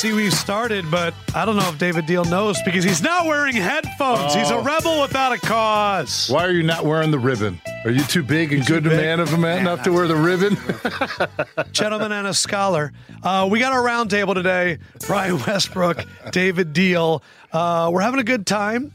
see we've started, but I don't know if David Diehl knows because he's not wearing headphones. He's a Oh. rebel without a cause. Why are you not wearing the ribbon? Are you too big and good a big? man of a man Nah, enough to wear the ribbon? Gentleman and a scholar. Uh, we got our roundtable today. Brian Westbrook, David Diehl. Uh, we're having a good time.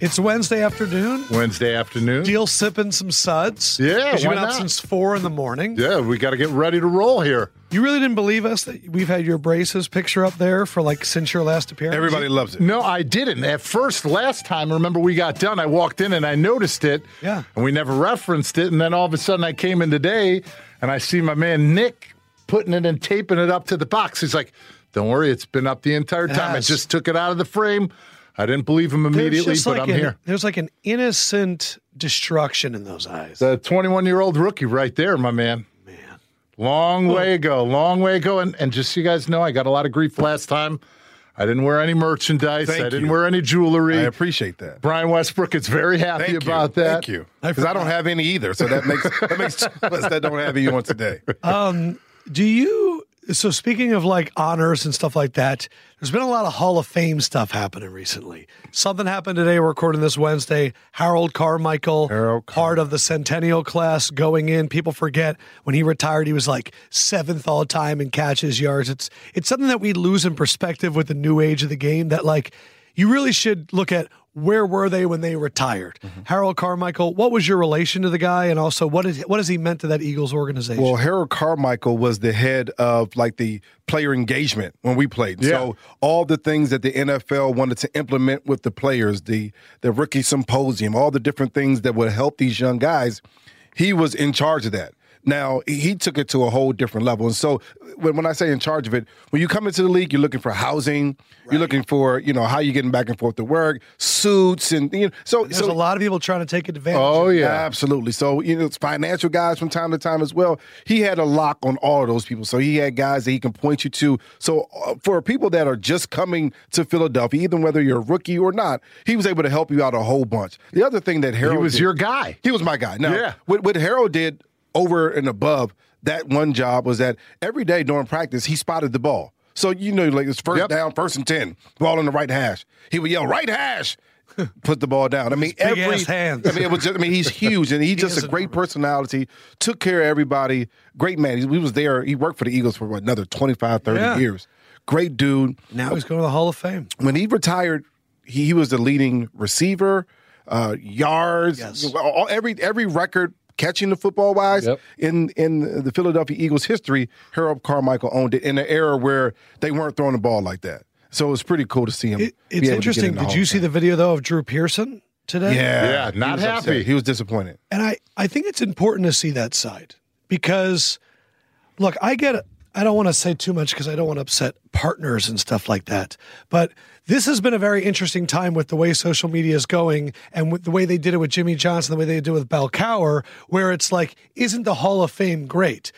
It's Wednesday afternoon. Wednesday afternoon. Diehl sipping some suds. Yeah, 'Cause you've why been up since four in the morning. Yeah, we got to get ready to roll here. You really didn't believe us that we've had your braces picture up there for like since your last appearance. Everybody loves it. No, I didn't. At first, last time, remember we got done, I walked in and I noticed it. Yeah. And we never referenced it. And then all of a sudden I came in today and I see my man Nick putting it and taping it up to the box. He's like, don't worry, it's been up the entire time. I just took it out of the frame. I didn't believe him immediately, but like I'm an- here. There's like an innocent destruction in those eyes. The 21 year old rookie right there, my man. Man. Long way to go. Long way to go. And, and just so you guys know, I got a lot of grief last time. I didn't wear any merchandise. Thank I didn't you. wear any jewelry. I appreciate that. Brian Westbrook is very happy Thank about you. that. Thank you. Because I don't have any either. So that makes that makes two of us that don't have any on today. Um, do you? So speaking of like honors and stuff like that, there's been a lot of Hall of Fame stuff happening recently. Something happened today. We're recording this Wednesday. Harold Carmichael, Harold part of the Centennial class, going in. People forget when he retired, he was like seventh all time in catches, yards. It's it's something that we lose in perspective with the new age of the game. That like you really should look at where were they when they retired. Mm-hmm. Harold Carmichael, what was your relation to the guy, and also what is what has he meant to that Eagles organization? Well, Harold Carmichael was the head of like the player engagement when we played. Yeah. So all the things that the NFL wanted to implement with the players, the the rookie symposium, all the different things that would help these young guys, he was in charge of that. Now he took it to a whole different level, and so when, when I say in charge of it, when you come into the league, you're looking for housing, you're looking for you know how you're getting back and forth to work, suits, and you know so There's so a lot of people trying to take advantage. Oh, of it. yeah. Absolutely. So, you know, it's financial guys from time to time as well. He had a lock on all of those people. So he had guys that he can point you to. So uh, for people that are just coming to Philadelphia, even whether you're a rookie or not, he was able to help you out a whole bunch. The other thing that Harold He was did- your guy. He was my guy. Now, Yeah. what, what Harold did over and above that one job was that every day during practice, he spotted the ball. So, you know, like it's first Yep. down, first and 10, ball in the right hash. He would yell, right hash. Put the ball down. I mean, every. I mean, it was just, I mean, he's huge and he's just a great personality. Took care of everybody. Great man. He, he was there. He worked for the Eagles for what, another 25, 30 Yeah. years. Great dude. Now he's going to the Hall of Fame. When he retired, he, he was the leading receiver, uh, yards, Yes. all, every every record catching the football wise Yep. in in the Philadelphia Eagles history. Harold Carmichael owned it in an era where they weren't throwing the ball like that. So it was pretty cool to see him. It, be it's able to get interesting. in the Did you see the video though of Drew Pearson today? Yeah, Yeah, he not upset. happy. He was disappointed. And I, I think it's important to see that side because, look, I get it. I don't want to say too much because I don't want to upset partners and stuff like that. But this has been a very interesting time with the way social media is going and with the way they did it with Jimmy Johnson, the way they did it with Bill Cowher, where it's like, isn't the Hall of Fame great?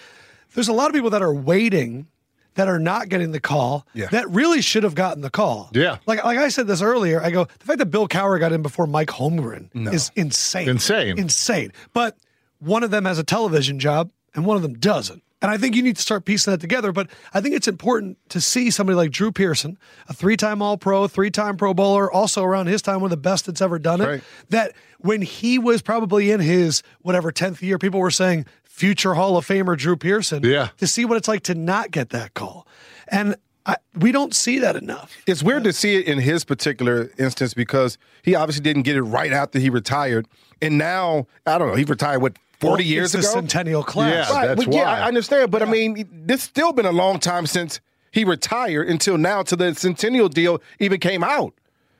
There's a lot of people that are waiting that are not getting the call Yeah. that really should have gotten the call. Yeah. Like like I said this earlier, I go, the fact that Bill Cowher got in before Mike Holmgren is insane. Insane. Insane. But one of them has a television job and one of them doesn't. And I think you need to start piecing that together. But I think it's important to see somebody like Drew Pearson, a three time All Pro, three time Pro Bowler, also around his time, one of the best that's ever done it. Right. That when he was probably in his whatever 10th year, people were saying future Hall of Famer Drew Pearson. Yeah. To see what it's like to not get that call. And I, we don't see that enough. It's weird to see it in his particular instance because he obviously didn't get it right after he retired, and now I don't know. He retired what forty Well, years it's ago. the centennial class. Yeah. right? that's but yeah. I understand. But I mean, this still been a long time since he retired until now, to the centennial deal even came out,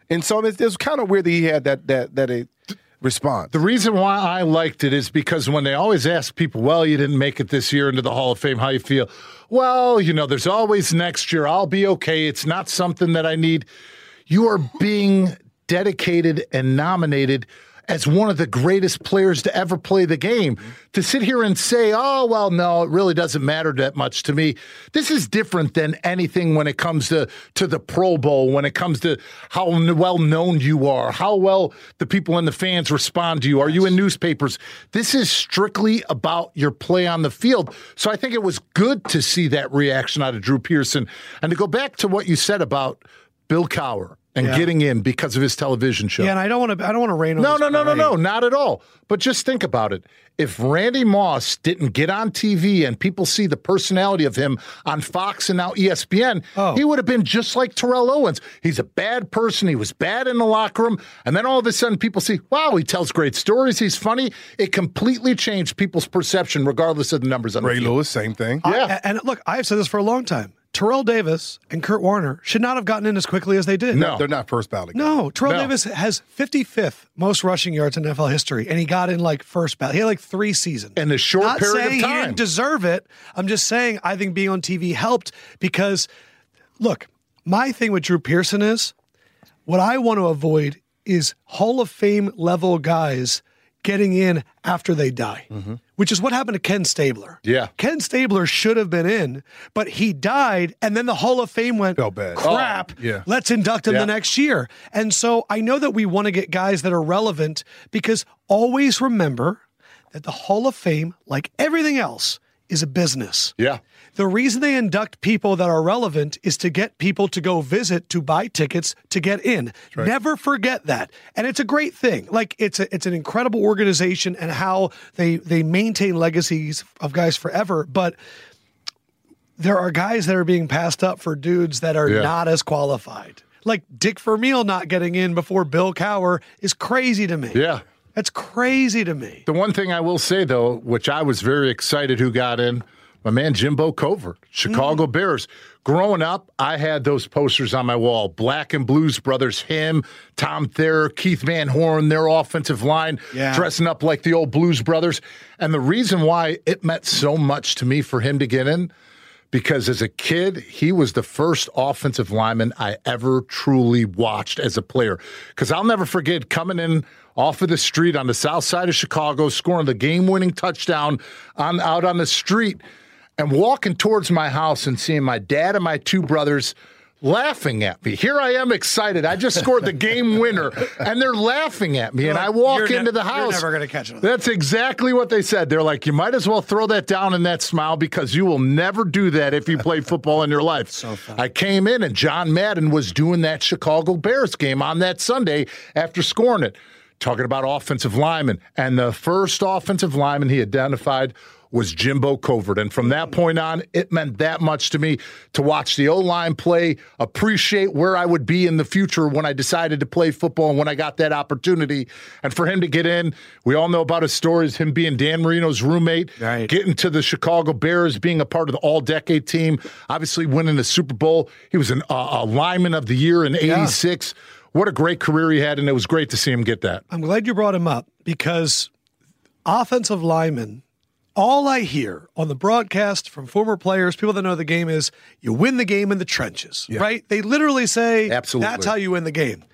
and so it's, it's kind of weird that he had that that that a response. The reason why I liked it is because when they always ask people, well, you didn't make it this year into the Hall of Fame, how you feel? Well, you know, there's always next year. I'll be okay. It's not something that I need. You are being dedicated and nominated as one of the greatest players to ever play the game. To sit here and say, oh, well, no, it really doesn't matter that much to me. This is different than anything when it comes to, to the Pro Bowl, when it comes to how well known you are, how well the people and the fans respond to you. Are you in newspapers? This is strictly about your play on the field. So I think it was good to see that reaction out of Drew Pearson. And to go back to what you said about Bill Cowher and Yeah. getting in because of his television show. Yeah, and I don't want to. I don't want to rain on. No, this no, no, no, no, not at all. But just think about it. If Randy Moss didn't get on TV and people see the personality of him on Fox and now ESPN, Oh. he would have been just like Terrell Owens. He's a bad person. He was bad in the locker room. And then all of a sudden people see, wow, he tells great stories. He's funny. It completely changed people's perception, regardless of the numbers on Ray the field. Lewis, same thing. Yeah. A- And look, I've said this for a long time. Terrell Davis and Kurt Warner should not have gotten in as quickly as they did. No. They're not first ballot. guys. No, Terrell No. Davis has 55th most rushing yards in NFL history, and he got in like first ballot. He had like three seasons. In a short Not period of saying he time. didn't deserve it. I'm just saying I think being on TV helped because, look, my thing with Drew Pearson is what I want to avoid is Hall of Fame level guys getting in after they die, mm-hmm. which is what happened to Ken Stabler. Yeah. Ken Stabler should have been in, but he died, and then the Hall of Fame went Felt bad. crap. Oh, yeah. Let's induct him Yeah. the next year. And so I know that we want to get guys that are relevant because always remember that the Hall of Fame, like everything else, is a business. Yeah. The reason they induct people that are relevant is to get people to go visit to buy tickets to get in. Never forget that. And it's a great thing. Like it's a, it's an incredible organization and how they they maintain legacies of guys forever, but there are guys that are being passed up for dudes that are Yeah. not as qualified. Like Dick Vermeil not getting in before Bill Cowher is crazy to me. Yeah. That's crazy to me. The one thing I will say, though, which I was very excited who got in, my man Jimbo Covert, Chicago Mm-hmm. Bears. Growing up, I had those posters on my wall Black and Blues Brothers, him, Tom Thayer, Keith Van Horne, their offensive line, Yeah. dressing up like the old Blues Brothers. And the reason why it meant so much to me for him to get in, because as a kid, he was the first offensive lineman I ever truly watched as a player. Because I'll never forget coming in off of the street on the south side of Chicago, scoring the game winning touchdown on out on the street, and walking towards my house and seeing my dad and my two brothers laughing at me. Here I am excited. I just scored the game winner, and they're laughing at me. And I walk You're ne- into the you're house. never gonna catch it. That's exactly what they said. They're like, you might as well throw that down in that smile because you will never do that if you play football in your life. so I came in and John Madden was doing that Chicago Bears game on that Sunday after scoring it, talking about offensive linemen. And the first offensive lineman he identified was Jimbo Covert. And from that point on, it meant that much to me to watch the O line play, appreciate where I would be in the future when I decided to play football and when I got that opportunity. And for him to get in, we all know about his stories, him being Dan Marino's roommate, Right. getting to the Chicago Bears, being a part of the all decade team, obviously winning the Super Bowl. He was an, uh, a lineman of the year in 86. What a great career he had, and it was great to see him get that. I'm glad you brought him up because offensive linemen, all I hear on the broadcast from former players, people that know the game is you win the game in the trenches, right? They literally say Absolutely. that's how you win the game.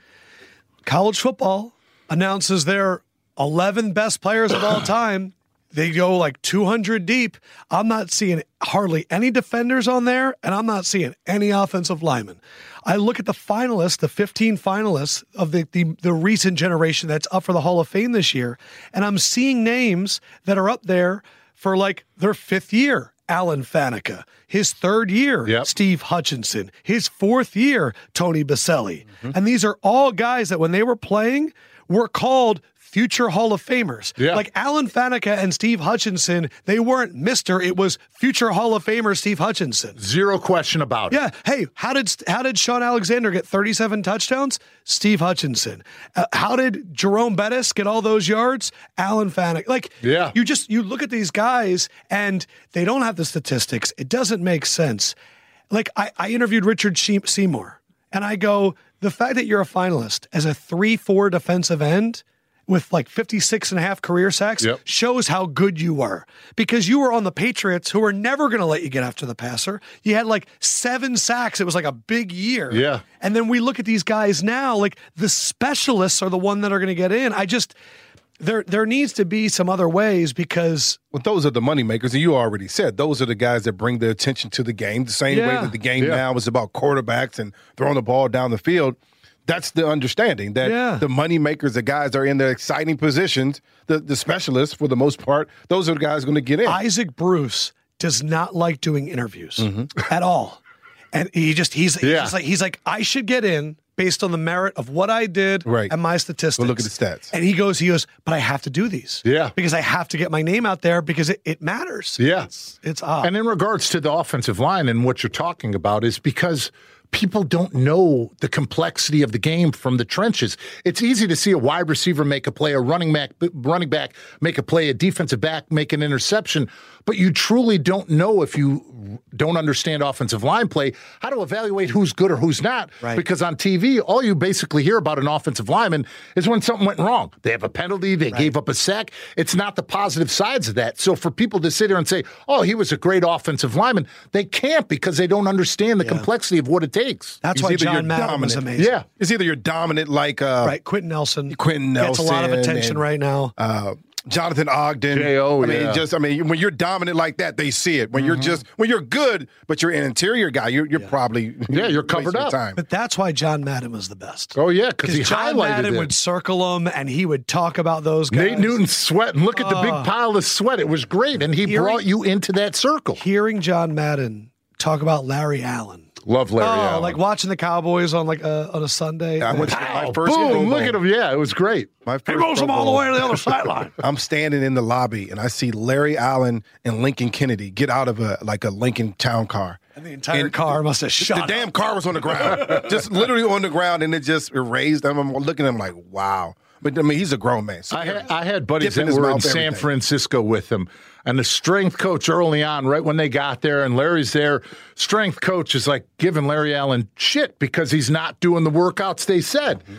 College football announces their 11 best players of all time. They go like 200 deep. I'm not seeing hardly any defenders on there, and I'm not seeing any offensive linemen. I look at the finalists, the 15 finalists of the, the, the recent generation that's up for the Hall of Fame this year, and I'm seeing names that are up there for like their fifth year. Alan Faneca, his third year, Yep. Steve Hutchinson, his fourth year, Tony Boselli. Mm-hmm. And these are all guys that when they were playing were called future Hall of Famers. Yeah. Like Alan Faneca and Steve Hutchinson, they weren't Mr. It was future Hall of Famer Steve Hutchinson. Zero question about it. Yeah. Hey, how did how did Shaun Alexander get 37 touchdowns? Steve Hutchinson. Uh, how did Jerome Bettis get all those yards? Alan Faneca. Like, Yeah. you just you look at these guys and they don't have the statistics. It doesn't make sense. Like I, I interviewed Richard She- Seymour, and I go, the fact that you're a finalist as a three-four defensive end with like 56 and a half career sacks Yep. shows how good you were because you were on the Patriots who were never going to let you get after the passer. You had like seven sacks. It was like a big year. Yeah. And then we look at these guys now, like the specialists are the one that are going to get in. I just, there, there needs to be some other ways because Well, those are the money makers, and you already said those are the guys that bring the attention to the game. The same way that the game Yeah. now is about quarterbacks and throwing the ball down the field. That's the understanding that Yeah. the money makers, the guys are in the exciting positions, the the specialists for the most part, those are the guys going to get in. Isaac Bruce does not like doing interviews mm-hmm. at all. And he just he's, he's Yeah. just like he's like I should get in based on the merit of what I did Right. and my statistics. Well, look at the stats. And he goes, he goes, but I have to do these. Yeah. Because I have to get my name out there because it, it matters. Yeah. It's, it's odd. And in regards to the offensive line and what you're talking about is because people don't know the complexity of the game from the trenches. It's easy to see a wide receiver make a play, a running back running back make a play, a defensive back make an interception, but you truly don't know if you don't understand offensive line play how to evaluate who's good or who's not Right. because on TV all you basically hear about an offensive lineman is when something went wrong. They have a penalty, they gave up a sack. It's not the positive sides of that. So for people to sit here and say, "Oh, he was a great offensive lineman," they can't because they don't understand the complexity of what it takes. That's It's why you're John Madden was dominant. amazing. Yeah. It's either you're dominant like uh, Right. Quenton Nelson. Quenton Nelson. Gets a lot of attention and- right now. uh, Jonathan Ogden. J.O., I mean, yeah. just I mean, when you're dominant like that, they see it. When you're mm-hmm. just when you're good, but you're an interior guy, you're, you're probably Yeah, you're covered your up. Time. but that's why John Madden was the best. Oh yeah, because he John highlighted Madden it. would circle them and he would talk about those guys. Nate Newton sweating. Look at the big uh, pile of sweat. It was great, and he Hearing- brought you into that circle. Hearing John Madden talk about Larry Allen. Love Larry oh, Allen. like watching the Cowboys on like a, on a Sunday. I went to my Pow, first Pro boom! Bowl. Look at him. Yeah, it was great. My he first rolls Pro them all the Bowl. way to the other sideline. I'm standing in the lobby and I see Larry Allen and Lincoln Kennedy get out of a like a Lincoln Town car. And the entire And car must have shot. The shot. damn car was on the ground, just literally on the ground, and it just erased them. I'm looking at him like, wow. But I mean, he's a grown man. So I had, I had buddies Dip in that his were in mouth, San everything. Francisco with him, and the strength coach early on, right when they got there, and Larry's there, strength coach is like giving Larry Allen shit because he's not doing the workouts they said. Mm-hmm.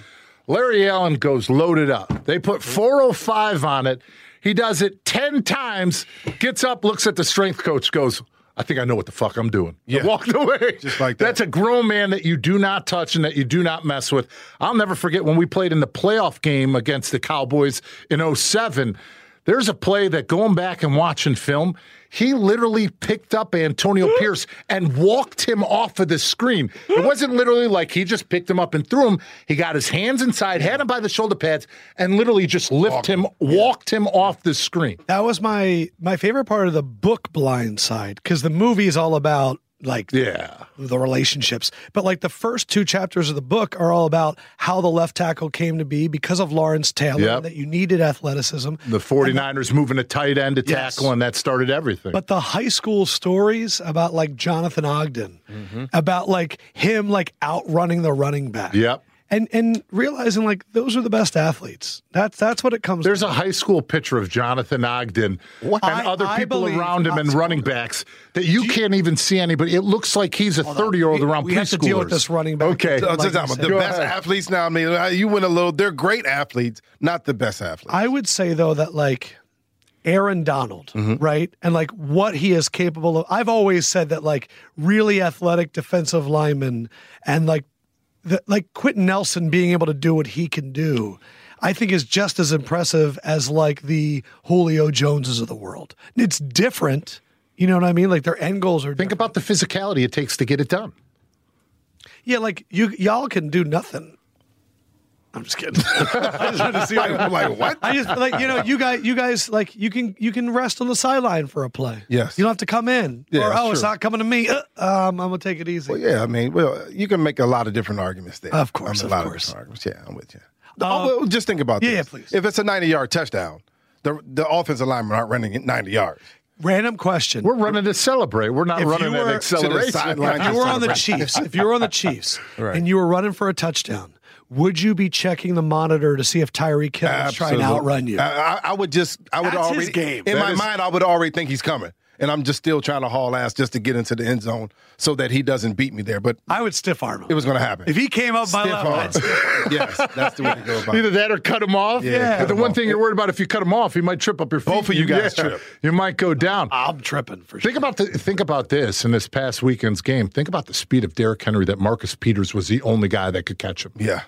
Larry Allen goes loaded up. They put mm-hmm. 405 on it. He does it 10 times, gets up, looks at the strength coach, goes, I think I know what the fuck I'm doing. Yeah. And walked away. Just like that. That's a grown man that you do not touch and that you do not mess with. I'll never forget when we played in the playoff game against the Cowboys in 07. There's a play that going back and watching film, he literally picked up Antonio Pierce and walked him off of the screen. It wasn't literally like he just picked him up and threw him. He got his hands inside, had him by the shoulder pads, and literally just lifted him, walked him off the screen. That was my my favorite part of the book Blind Side because the movie is all about like Yeah. the relationships. But like the first two chapters of the book are all about how the left tackle came to be because of Lawrence Taylor, Yep. that you needed athleticism. The 49ers moving a tight end to Yes. tackle, and that started everything. But the high school stories about like Jonathan Ogden, mm-hmm. about like him like outrunning the running back. Yep. And and realizing like those are the best athletes. That's that's what it comes There's to. a high school picture of Jonathan Ogden and I- other I people around him and running backs that you, can't even see anybody. It looks like he's a 30 year old We- around we have to deal with this running back. Okay. Like just- you said. the best ahead. athletes now. I mean, uh, you went a little. They're great athletes, not the best athletes. I would say though that like Aaron Donald, right? And like what he is capable of. I've always said that like really athletic defensive linemen and like the, like Quenton Nelson being able to do what he can do. I think is just as impressive as like the Julio Joneses of the world. It's different. You know what I mean? Like their end goals are Think different. about the physicality it takes to get it done. Yeah, like you y'all can do nothing. I'm just kidding. I just wanted to see I'm like, what? I just like you know you guys you guys like you can you can rest on the sideline for a play. Yes. you don't have to come in. Yeah, or oh, it's sure. not coming to me. Uh, um, I'm gonna take it easy. Well, yeah, I mean, well, you can make a lot of different arguments there. Of course, I mean, of a lot course. different arguments. Yeah, I'm with you. oh, well, just think about yeah, this. yeah, please. If it's a 90 yard touchdown, the the offensive linemen aren't running it 90 yards. Random question. We're running to celebrate. We're not If running you an were- acceleration. sideline- if you were on the Chiefs, if you were on the Chiefs Right. and you were running for a touchdown, would you be checking the monitor to see if Tyreek Hill is trying to outrun you? I, I- I would just, I would That's his already game. In That my is- mind, I would already think he's coming. and I'm just still trying to haul ass just to get into the end zone so that he doesn't beat me there. But I would stiff arm him. it was going to happen. if he came up my Stiff left, arm. I'd stiff- yes, that's the way to go about it. Either that or cut him off. Yeah. But the him one off. thing you're worried about if you cut him off, he might trip up your feet. Both of you guys Yeah. trip. You might go down. I'm tripping for sure. Think about the think about this in this past weekend's game. Think about the speed of Derrick Henry that Marcus Peters was the only guy that could catch him. Yeah.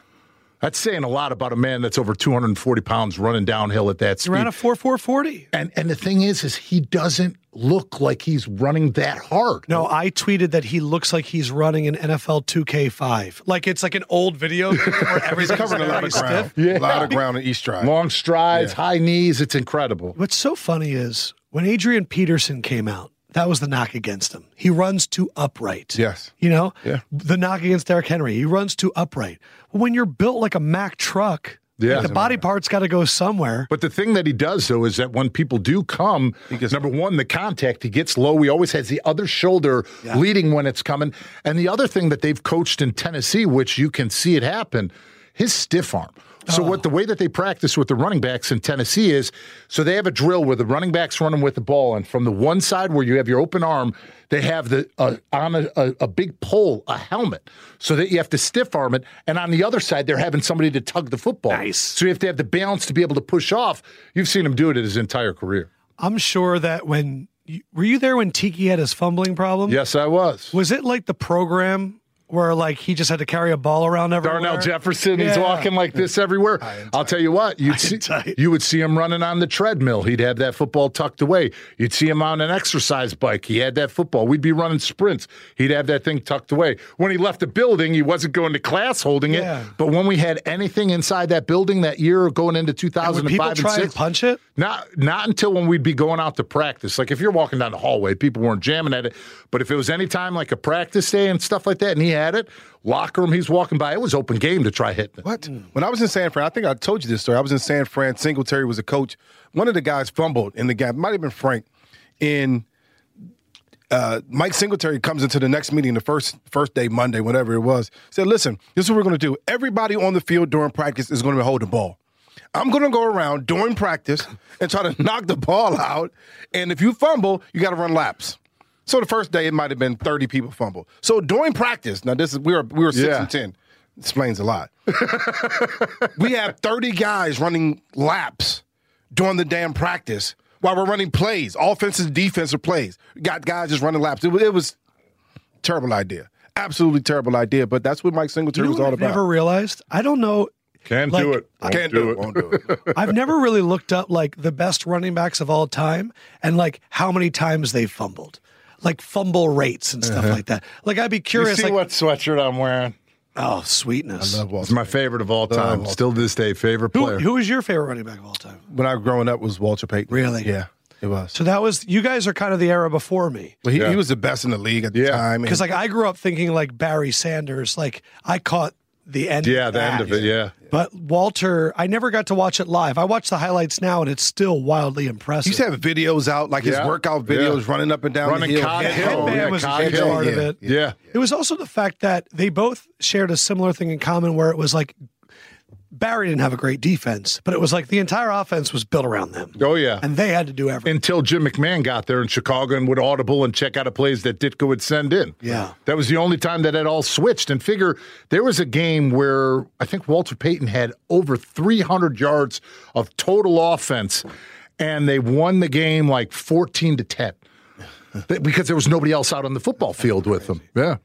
That's saying a lot about a man that's over 240 pounds running downhill at that He speed. ran a four four forty. and and the thing is, is he doesn't look like he's running that hard. No, I tweeted that he looks like he's running an NFL 2K5. Like it's like an old video where He's everything's covering a lot of ground. stiff. Yeah. A lot of ground in East Drive. Long strides, Yeah. high knees. It's incredible. What's so funny is when Adrian Peterson came out, that was the knock against him. He runs too upright. Yes. You know? Yeah. The knock against Derrick Henry. He runs too upright. When you're built like a Mack truck, Yeah. like the body part's got to go somewhere. But the thing that he does though is that when people do come, because number one, the contact he gets low. He always has the other shoulder leading when it's coming. And the other thing that they've coached in Tennessee, which you can see it happen, his stiff arm. So what the way that they practice with the running backs in Tennessee is, so they have a drill where the running backs running with the ball, and from the one side where you have your open arm, they have the uh, on a, a, a big pole a helmet, so that you have to stiff arm it, and on the other side they're having somebody to tug the football. Nice. So you have to have the balance to be able to push off. You've seen him do it his entire career. I'm sure that when were you there when Tiki had his fumbling problem? Yes, I was. Was it like the program where like he just had to carry a ball around everywhere? Darnell Jefferson, he's walking like this everywhere. I'll tell you what, you'd see, you would see him running on the treadmill. He'd have that football tucked away. You'd see him on an exercise bike. He had that football. We'd be running sprints. He'd have that thing tucked away. When he left the building, he wasn't going to class holding it. But when we had anything inside that building that year going into 2005 and and 6, punch it? Not not until when we'd be going out to practice. Like if you're walking down the hallway, people weren't jamming at it. But if it was any time like a practice day and stuff like that, and he had it, locker room, he's walking by, it was open game to try hitting it. What? When I was in San Fran, I think I told you this story. I was in San Fran. Singletary was a coach. One of the guys fumbled in the gap. Might have been Frank. In uh, Mike Singletary comes into the next meeting, the first first day, Monday, whatever it was. Said, "Listen, this is what we're going to do. Everybody on the field during practice is going to hold the ball. I'm going to go around during practice and try to knock the ball out. And if you fumble, you got to run laps." So the first day, it might have been 30 people fumble. So during practice, now this is we were we were six Yeah. and ten. Explains a lot. we have 30 guys running laps during the damn practice while we're running plays, offensive, defensive plays. We got guys just running laps. It was, it was terrible idea. Absolutely terrible idea. But that's what Mike Singletary You know was what all I've about. never realized. I don't know. Can't Like, do it. I Won't can't do it. Won't do it. I've never really looked up like the best running backs of all time and like how many times they fumbled, like fumble rates and stuff uh-huh. like that. Like I'd be You curious. see like, what sweatshirt I'm wearing? oh, sweetness. Love Walter It's my favorite of all time. Walter. Still to this day, favorite player. Who, player. who is your favorite running back of all time? when I was growing up was Walter Payton. Really? Yeah, it was. So that was you guys are kind of the era before me. But he, Yeah. he was the best in the league at the Yeah. time. Because like I grew up thinking like Barry Sanders. Like I caught the end. yeah, of the end of it. Yeah. But Walter, I never got to watch it live. I watch the highlights now, and it's still wildly impressive. he used to have videos out, like his workout videos, Yeah. running up and down Running the hill. Cotton Yeah, Headband Yeah, was a Cotton huge Hill. part of Yeah. it. Yeah. It was also the fact that they both shared a similar thing in common where it was like Barry didn't have a great defense, but it was like the entire offense was built around them. Oh, yeah. And they had to do everything. Until Jim McMahon got there in Chicago and would audible and check out of plays that Ditka would send in. Yeah. That was the only time that it all switched. And figure there was a game where I think Walter Payton had over 300 yards of total offense, and they won the game like 14 to 10 because there was nobody else out on the football field with them. Yeah.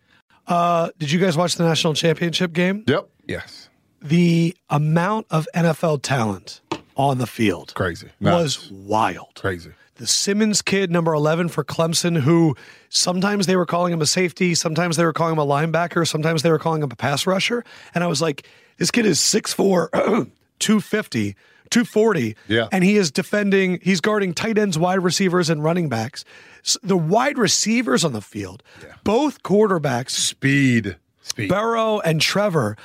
Uh, did you guys watch the national championship game? Yep. Yes, The amount of NFL talent on the field crazy, was wild. crazy. the Simmons kid, number 11 for Clemson, who sometimes they were calling him a safety, sometimes they were calling him a linebacker, sometimes they were calling him a pass rusher. And I was like, this kid is 6'4, 250, 240. Yeah. And he is defending, he's guarding tight ends, wide receivers, and running backs. S- The wide receivers on the field, both quarterbacks, Speed. Speed. Burrow and Trevor,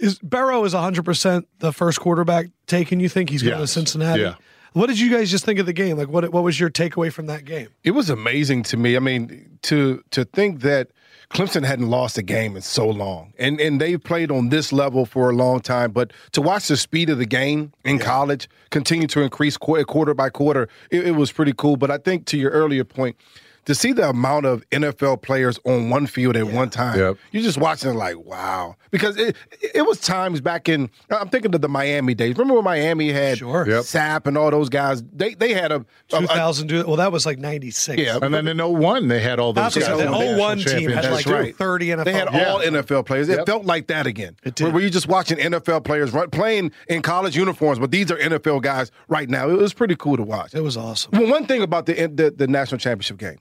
is Burrow is 100% the first quarterback taken. You think he's going to Cincinnati? Yeah. What did you guys just think of the game? Like, what what was your takeaway from that game? it was amazing to me. I mean, to to think that Clemson hadn't lost a game in so long, and and they've played on this level for a long time. But to watch the speed of the game in yeah. college continue to increase quarter by quarter, it, it was pretty cool. But I think to your earlier point to see the amount of NFL players on one field at yeah. one time, yep. you're just watching it like, wow. Because it it was times back in, I'm thinking of the Miami days. Remember when Miami had sure. Yep. Sapp and all those guys? They they had a 2000. A, well, that was like 96. Yeah, and then in 01 they had all those. guys. The 01 team had like right. 30 NFL. They had yeah. all NFL players. It yep. felt like that again. It did. Where, where you just watching NFL players run, playing in college uniforms, but these are NFL guys right now. It was pretty cool to watch. It was awesome. Well, one thing about the the, the national championship game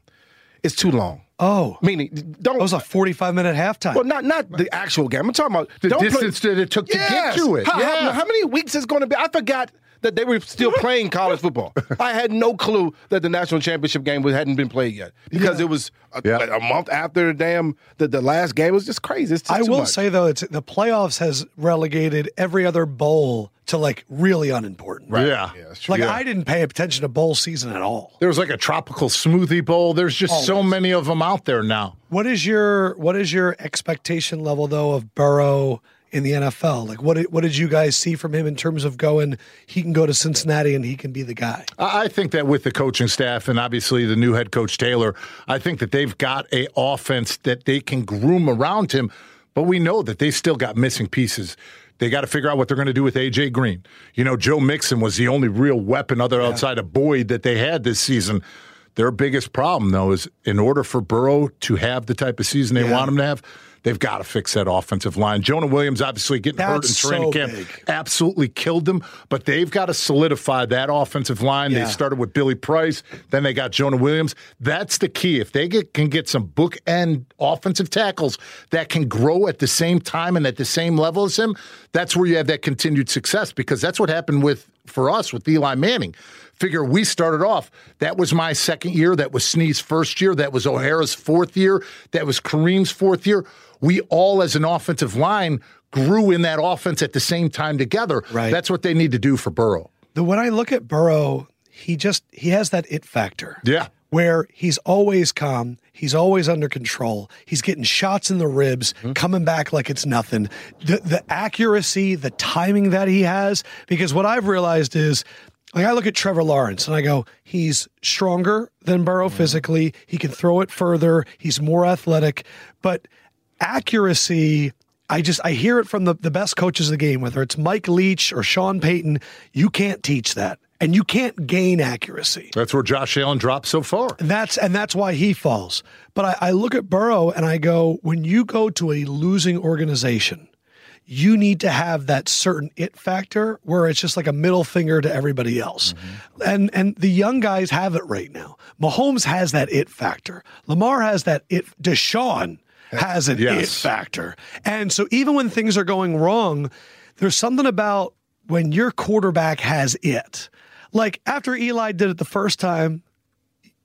it's too long. Oh, meaning don't. It was a forty-five minute halftime. Well, not not the actual game. I'm talking about the distance play. that it took to get to it. How, yeah. how, how many weeks is going to be? I forgot that they were still playing college football. I had no clue that the national championship game hadn't been played yet because yeah. it was a, yeah. a, month after the damn the, the last game. It was just crazy. Just I will much. say though, it's the playoffs has relegated every other bowl to like really unimportant. Right. Yeah. yeah like I didn't pay attention to bowl season at all. There was like a tropical smoothie bowl. There's just Always. so many of them out there now. What is your what is your expectation level though of Burrow? In the NFL? Like, what did, what did you guys see from him in terms of going? He can go to Cincinnati and he can be the guy. I think that with the coaching staff and obviously the new head coach Taylor, I think that they've got a offense that they can groom around him. But we know that they've still got missing pieces. They got to figure out what they're going to do with AJ Green. You know, Joe Mixon was the only real weapon other yeah. outside of Boyd that they had this season. Their biggest problem, though, is in order for Burrow to have the type of season they yeah. want him to have, They've got to fix that offensive line. Jonah Williams obviously getting That's hurt in training so camp big. absolutely killed them, but they've got to solidify that offensive line. Yeah. They started with Billy Price, then they got Jonah Williams. That's the key. If they get, can get some bookend offensive tackles that can grow at the same time and at the same level as him, that's where you have that continued success because that's what happened with for us with Eli Manning. Figure we started off. That was my second year. That was Snee's first year. That was O'Hara's fourth year. That was Kareem's fourth year we all, as an offensive line, grew in that offense at the same time together. Right. That's what they need to do for Burrow. The, when I look at Burrow, he just he has that it factor. Yeah. Where he's always calm, he's always under control. He's getting shots in the ribs, mm-hmm. coming back like it's nothing. The the accuracy, the timing that he has, because what I've realized is like I look at Trevor Lawrence and I go, he's stronger than Burrow mm-hmm. physically. He can throw it further. He's more athletic, but accuracy I just I hear it from the, the best coaches of the game, whether it's Mike Leach or Sean Payton, you can't teach that. And you can't gain accuracy. That's where Josh Allen dropped so far. And that's and that's why he falls. But I, I look at Burrow and I go, when you go to a losing organization, you need to have that certain it factor where it's just like a middle finger to everybody else. Mm-hmm. And and the young guys have it right now. Mahomes has that it factor. Lamar has that it Deshaun has an yes. it factor. And so even when things are going wrong, there's something about when your quarterback has it. Like after Eli did it the first time,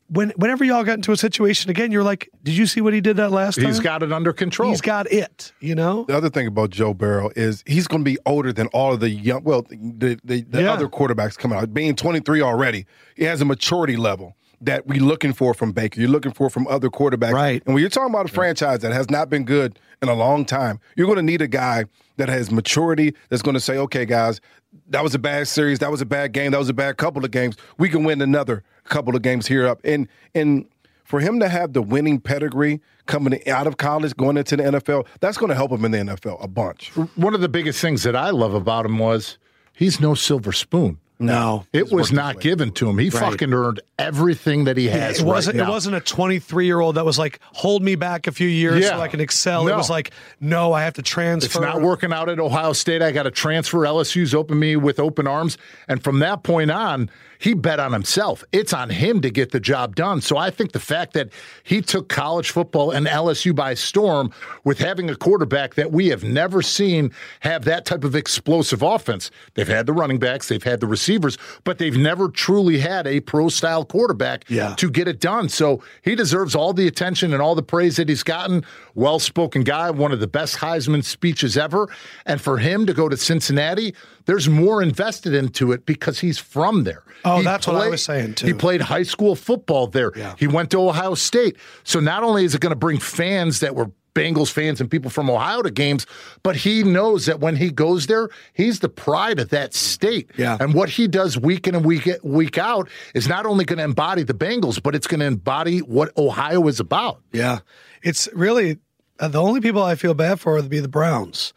when whenever y'all got into a situation again, you're like, did you see what he did that last time? He's got it under control. He's got it, you know? The other thing about Joe Burrow is he's going to be older than all of the young, well, the, the, the yeah. other quarterbacks coming out. Being 23 already, he has a maturity level that we're looking for from Baker. You're looking for from other quarterbacks. Right. And when you're talking about a franchise that has not been good in a long time, you're going to need a guy that has maturity that's going to say, okay, guys, that was a bad series. That was a bad game. That was a bad couple of games. We can win another couple of games here up. And and for him to have the winning pedigree coming out of college, going into the NFL, that's going to help him in the NFL a bunch. One of the biggest things that I love about him was he's no silver spoon. No, it was not given to him. He right. fucking earned everything that he has. it wasn't. Right it wasn't a 23 year old that was like, "Hold me back a few years yeah. so I can excel." No. It was like, "No, I have to transfer." It's not working out at Ohio State. I got to transfer. LSU's open me with open arms, and from that point on, he bet on himself. It's on him to get the job done. So I think the fact that he took college football and LSU by storm with having a quarterback that we have never seen have that type of explosive offense. They've had the running backs, they've had the receivers, but they've never truly had a pro style quarterback Yeah. to get it done. So he deserves all the attention and all the praise that he's gotten. Well spoken guy, one of the best Heisman speeches ever. And for him to go to Cincinnati, there's more invested into it because he's from there. Oh, He that's what I was saying, too. He played high school football there. Yeah. He went to Ohio State. So not only is it going to bring fans that were Bengals fans and people from Ohio to games, but he knows that when he goes there, he's the pride of that state. Yeah. And what he does week in and week week out is not only going to embody the Bengals, but it's going to embody what Ohio is about. Yeah. It's really uh, the only people I feel bad for would be the Browns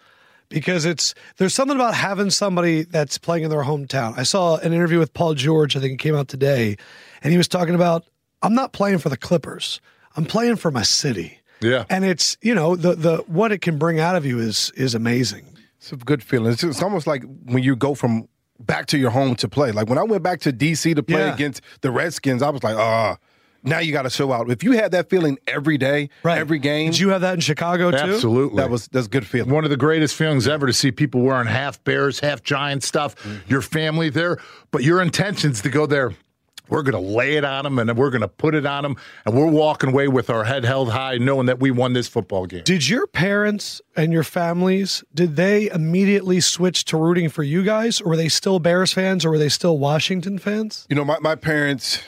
because it's there's something about having somebody that's playing in their hometown. I saw an interview with Paul George, I think it came out today, and he was talking about I'm not playing for the Clippers. I'm playing for my city. Yeah. And it's, you know, the the what it can bring out of you is is amazing. It's a good feeling. It's, it's almost like when you go from back to your home to play. Like when I went back to DC to play Yeah. against the Redskins, I was like, ah, now you got to show out. If you had that feeling every day, every game, Did you have that in Chicago too? Absolutely. that was that's a good feeling. One of the greatest feelings ever to see people wearing half Bears, half Giant stuff, mm-hmm. your family there, but your intentions to go there. We're going to lay it on them and we're going to put it on them, and we're walking away with our head held high, knowing that we won this football game. Did your parents and your families did they immediately switch to rooting for you guys or were they still Bears fans or were they still Washington fans? You know, my, my parents,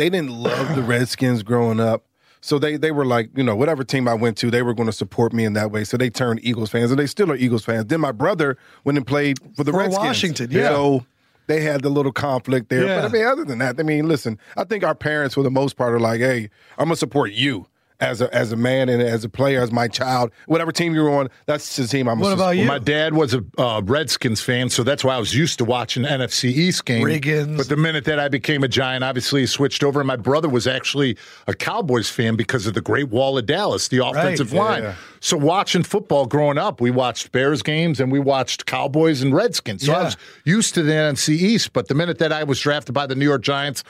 they didn't love the Redskins growing up. So they they were like, you know, whatever team I went to, they were going to support me in that way. So they turned Eagles fans, and they still are Eagles fans. Then my brother went and played for the For Redskins. Washington, yeah. So they had the little conflict there. Yeah. But I mean, other than that, I mean, listen, I think our parents, for the most part, are like, hey, I'm gonna support you. As a, as a man and as a player, as my child, whatever team you're on, that's the team I'm. What about you? My dad was a uh, Redskins fan, so that's why I was used to watching NFC East games. Riggins. But the minute that I became a Giant, obviously he switched over. And my brother was actually a Cowboys fan because of the Great Wall of Dallas, the offensive yeah. line. So watching football growing up, we watched Bears games and we watched Cowboys and Redskins. So I was used to the NFC East. But the minute that I was drafted by the New York Giants,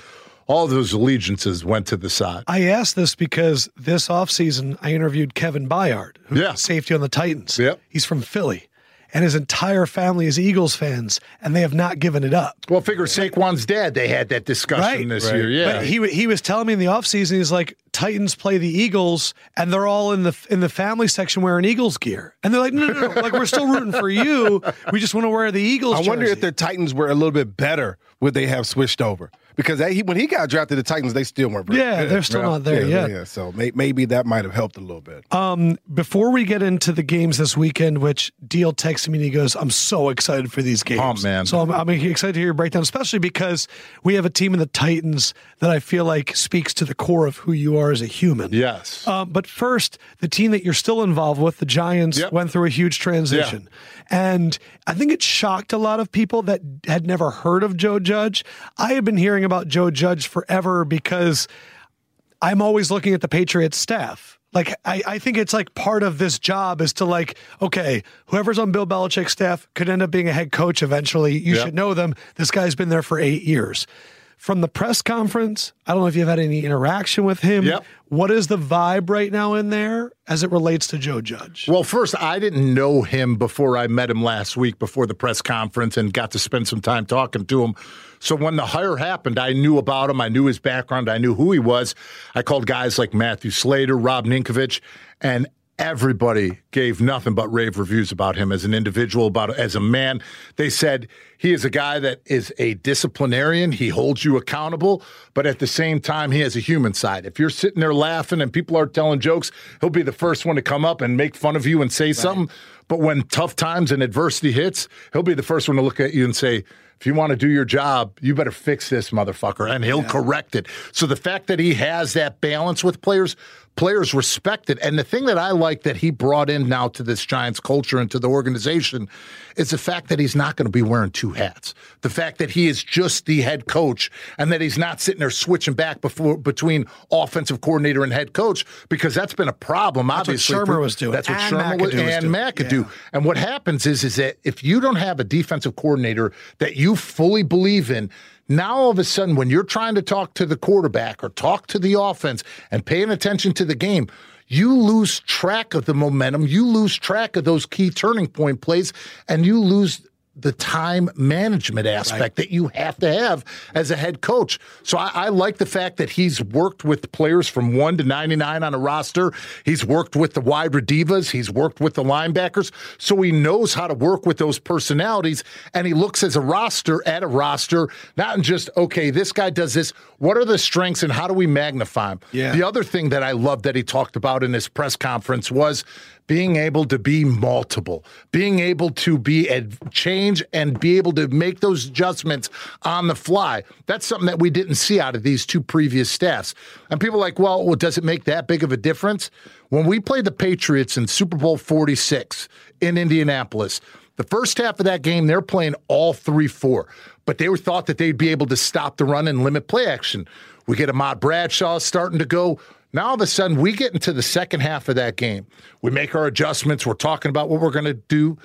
all those allegiances went to the side. I asked this because this offseason I interviewed Kevin Byard, who's Yeah. safety on the Titans. Yep. He's from Philly. And his entire family is Eagles fans, and they have not given it up. Well, figure Saquon's dad, they had that discussion Right. this Right. year. Yeah. But he he was telling me in the offseason, he's like, Titans play the Eagles, and they're all in the in the family section wearing Eagles gear, and they're like, no, no, no, like we're still rooting for you. We just want to wear the Eagles. I wonder jersey." if the Titans were a little bit better, would they have switched over? Because they, he, when he got drafted, the Titans they still weren't. Very Yeah, good. they're still not there yeah, yet. Yeah, so may, maybe that might have helped a little bit. before we get into the games this weekend, which Diehl texted me and he goes, I'm so excited for these games. oh, man. So I'm, I'm excited to hear your breakdown, especially because we have a team in the Titans that I feel like speaks to the core of who you are as a human. yes. Um, but first, the team that you're still involved with, the Giants, Yep. went through a huge transition. And I think it shocked a lot of people that had never heard of Joe Judge. I have been hearing about Joe Judge forever because I'm always looking at the Patriots staff. Like I, I think it's like part of this job is to like, okay, whoever's on Bill Belichick's staff could end up being a head coach eventually. You Yep. should know them. This guy's been there for eight years. From the press conference, I don't know if you've had any interaction with him. Yep. What is the vibe right now in there as it relates to Joe Judge? Well, first, I didn't know him before I met him last week before the press conference and got to spend some time talking to him. So when the hire happened, I knew about him. I knew his background. I knew who he was. I called guys like Matthew Slater, Rob Ninkovich, and everybody gave nothing but rave reviews about him as an individual, about as a man. They said he is a guy that is a disciplinarian. He holds you accountable, but at the same time, he has a human side. If you're sitting there laughing and people are telling jokes, he'll be the first one to come up and make fun of you and say something. But when tough times and adversity hits, he'll be the first one to look at you and say, if you want to do your job, you better fix this motherfucker, and he'll correct it. So the fact that he has that balance with players, players respect it. And the thing that I like that he brought in now to this Giants culture and to the organization is the fact that he's not going to be wearing two hats. The fact that he is just the head coach and that he's not sitting there switching back before between offensive coordinator and head coach because that's been a problem. what obviously, Shurmur for- was doing, That's what and Shurmur was, McAdoo was and doing. McAdoo. Yeah. And what happens is, is that if you don't have a defensive coordinator that you fully believe in, now all of a sudden, when you're trying to talk to the quarterback or talk to the offense and paying attention to the game, you lose track of the momentum. You lose track of those key turning point plays, and you lose the time management aspect right. that you have to have as a head coach. So I, I, like the fact that he's worked with players from one to 99 on a roster. He's worked with the wide receivers. He's worked with the linebackers. So he knows how to work with those personalities. And he looks as a roster at a roster, not just, okay, this guy does this. What are the strengths and how do we magnify them? Yeah. The other thing that I love that he talked about in his press conference was being able to be multiple, being able to be a change and be able to make those adjustments on the fly. That's something that we didn't see out of these two previous staffs. And people are like, well, well, does it make that big of a difference? When we played the Patriots in Super Bowl 46 in Indianapolis, the first half of that game, they're playing all 3 4, but they were thought that they'd be able to stop the run and limit play action. We get Ahmad Bradshaw starting to go now all of a sudden we get into the second half of that game. We make our adjustments. We're talking about what we're going to do.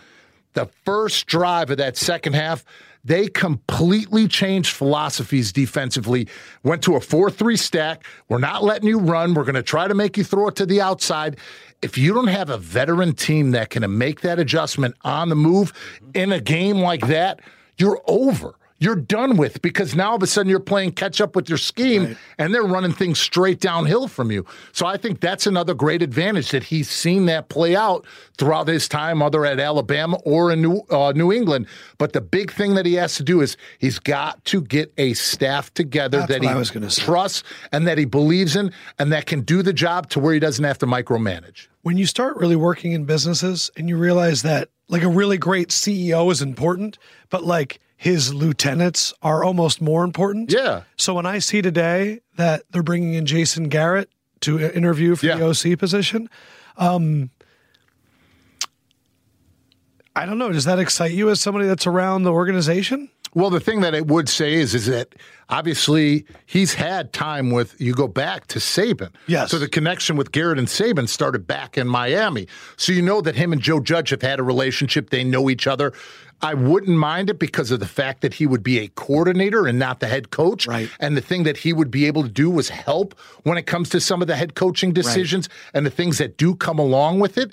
The first drive of that second half, they completely changed philosophies defensively. Went to a 4 3 stack. We're not letting you run. We're going to try to make you throw it to the outside. If you don't have a veteran team that can make that adjustment on the move in a game like that, you're over you're done with because now all of a sudden you're playing catch up with your scheme right. and they're running things straight downhill from you. So I think that's another great advantage that he's seen that play out throughout his time, either at Alabama or in New, uh, New England. But the big thing that he has to do is he's got to get a staff together that's that he trusts and that he believes in and that can do the job to where he doesn't have to micromanage. When you start really working in businesses and you realize that like a really great CEO is important, but like his lieutenants are almost more important. Yeah. So when I see today that they're bringing in Jason Garrett to interview for yeah. the OC position, um, I don't know. Does that excite you as somebody that's around the organization? Well, the thing that it would say is, is that obviously he's had time with. You go back to Saban, yes. So the connection with Garrett and Saban started back in Miami. So you know that him and Joe Judge have had a relationship. They know each other. I wouldn't mind it because of the fact that he would be a coordinator and not the head coach. Right. And the thing that he would be able to do was help when it comes to some of the head coaching decisions right. and the things that do come along with it.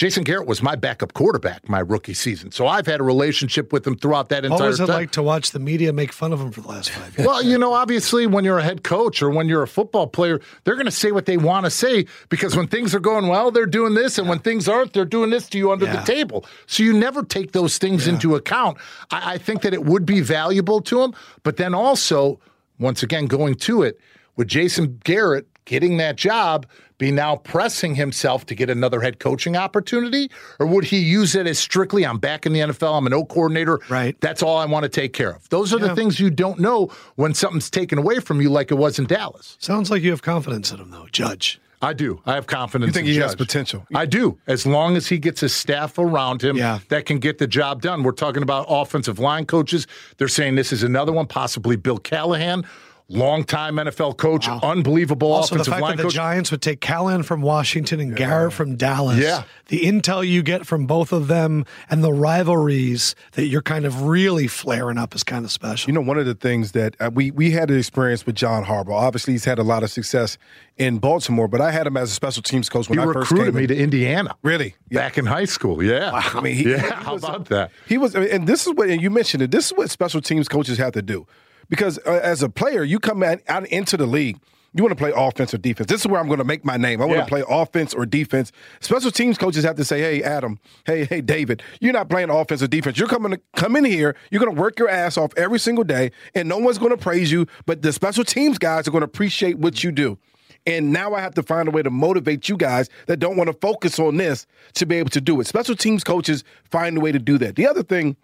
Jason Garrett was my backup quarterback my rookie season, so I've had a relationship with him throughout that entire. time. What was it time. like to watch the media make fun of him for the last five years? Well, you know, obviously, when you're a head coach or when you're a football player, they're going to say what they want to say because when things are going well, they're doing this, and yeah. when things aren't, they're doing this to you under yeah. the table. So you never take those things yeah. into account. I, I think that it would be valuable to him, but then also, once again, going to it with Jason Garrett getting that job be now pressing himself to get another head coaching opportunity? Or would he use it as strictly, I'm back in the NFL, I'm an O coordinator, right. that's all I want to take care of? Those are yeah. the things you don't know when something's taken away from you, like it was in Dallas. Sounds like you have confidence in him, though, Judge. I do. I have confidence. You think he Judge. has potential? I do. As long as he gets his staff around him yeah. that can get the job done. We're talking about offensive line coaches. They're saying this is another one, possibly Bill Callahan longtime NFL coach, wow. unbelievable also, offensive the fact line that coach. The Giants would take Callahan from Washington and yeah. Garrett from Dallas. Yeah. The intel you get from both of them and the rivalries that you're kind of really flaring up is kind of special. You know, one of the things that uh, we we had an experience with John Harbaugh. Obviously, he's had a lot of success in Baltimore, but I had him as a special teams coach when he I first recruited me in. to Indiana. Really? Back in high school, yeah. Wow. I mean, he, yeah. He How was, about that? He was, and this is what and you mentioned it. This is what special teams coaches have to do because uh, as a player, you come out, out into the league. You want to play offense or defense. This is where I'm going to make my name. I want yeah. to play offense or defense. Special teams coaches have to say, "Hey, Adam. Hey, hey, David. You're not playing offense or defense. You're coming to come in here. You're going to work your ass off every single day, and no one's going to praise you. But the special teams guys are going to appreciate what you do. And now I have to find a way to motivate you guys that don't want to focus on this to be able to do it. Special teams coaches find a way to do that. The other thing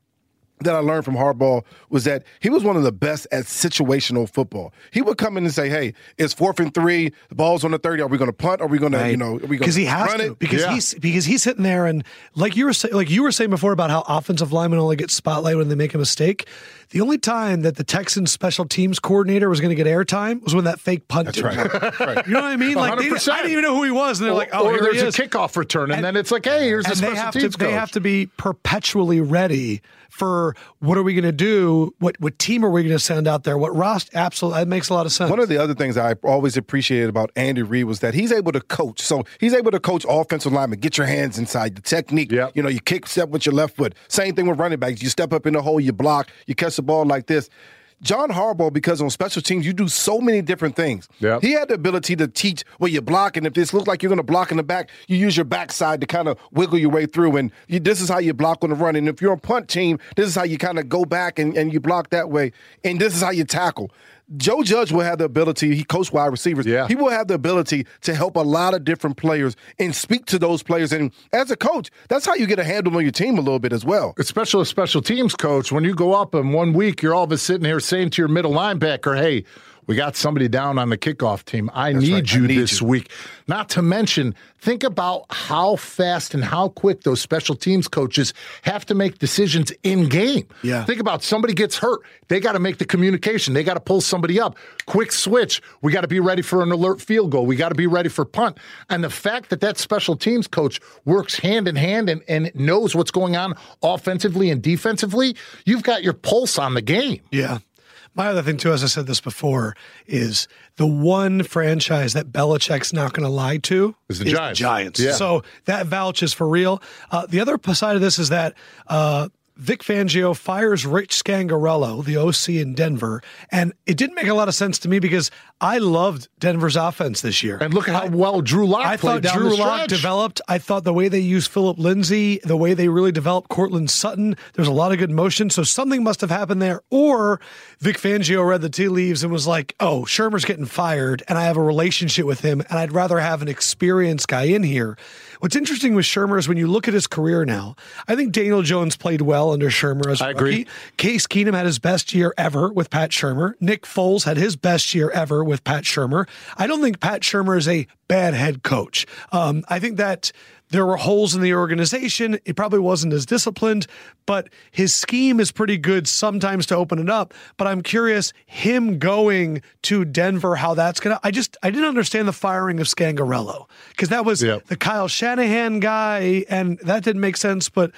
that I learned from Harbaugh was that he was one of the best at situational football. He would come in and say, "Hey, it's fourth and three. The ball's on the thirty. Are we going to punt? Are we going right. to, you know, because he has to it? because yeah. he's because he's sitting there and like you were like you were saying before about how offensive linemen only get spotlight when they make a mistake. The only time that the Texans special teams coordinator was going to get airtime was when that fake punt. That's right. right. You know what I mean? Like they, I didn't even know who he was, and they're or, like, "Oh, or there's a kickoff return," and, and, then it's like, "Hey, here's the special they have teams to, coach. They have to be perpetually ready for what are we going to do? What what team are we going to send out there? What Ross? Absolutely, that makes a lot of sense. One of the other things I always appreciated about Andy Reid was that he's able to coach. So he's able to coach offensive linemen, get your hands inside, the technique. Yep. You know, you kick step with your left foot. Same thing with running backs. You step up in the hole, you block, you catch the ball like this. John Harbaugh, because on special teams, you do so many different things. Yep. He had the ability to teach where you block, and if this looks like you're going to block in the back, you use your backside to kind of wiggle your way through. And you, this is how you block on the run. And if you're a punt team, this is how you kind of go back and, and you block that way. And this is how you tackle. Joe Judge will have the ability, he coached wide receivers. Yeah. He will have the ability to help a lot of different players and speak to those players. And as a coach, that's how you get a handle on your team a little bit as well. Especially a special teams coach, when you go up in one week, you're all of a sitting here saying to your middle linebacker, hey, we got somebody down on the kickoff team. I need right. I you need this you." week. Not to mention, think about how fast and how quick those special teams coaches have to make decisions in game. Yeah. Think about somebody gets hurt. They got to make the communication. They got to pull somebody up. Quick switch. We got to be ready for an alert field goal. We got to be ready for punt. And the fact that that special teams coach works hand in hand and, and knows what's going on offensively and defensively, you've got your pulse on the game. Yeah. My other thing, too, as I said this before, is the one franchise that Belichick's not going to lie to Is the Giants. Giants. Yeah. So that vouches for real. Uh, the other side of this is that uh, Vic Fangio fires Rich Scangarello, the OC in Denver, and it didn't make a lot of sense to me because I loved Denver's offense this year. And look at how well Drew Lock I played thought down Drew the Lock stretch. developed. I thought the way they used Phillip Lindsay, the way they really developed Courtland Sutton, there's a lot of good motion. So something must have happened there. Or Vic Fangio read the tea leaves and was like, oh, Shurmur's getting fired and I have a relationship with him and I'd rather have an experienced guy in here. What's interesting with Shurmur is when you look at his career now, I think Daniel Jones played well under Shurmur as a I agree. Case Keenum had his best year ever with Pat Shurmur. Nick Foles had his best year ever with Pat Shurmur. I don't think Pat Shurmur is a bad head coach. Um, I think that there were holes in the organization. It probably wasn't as disciplined, but his scheme is pretty good sometimes to open it up. But I'm curious, him going to Denver, how that's gonna. I just I didn't understand the firing of Scangarello because that was Yep. the Kyle Shanahan guy, and that didn't make sense. But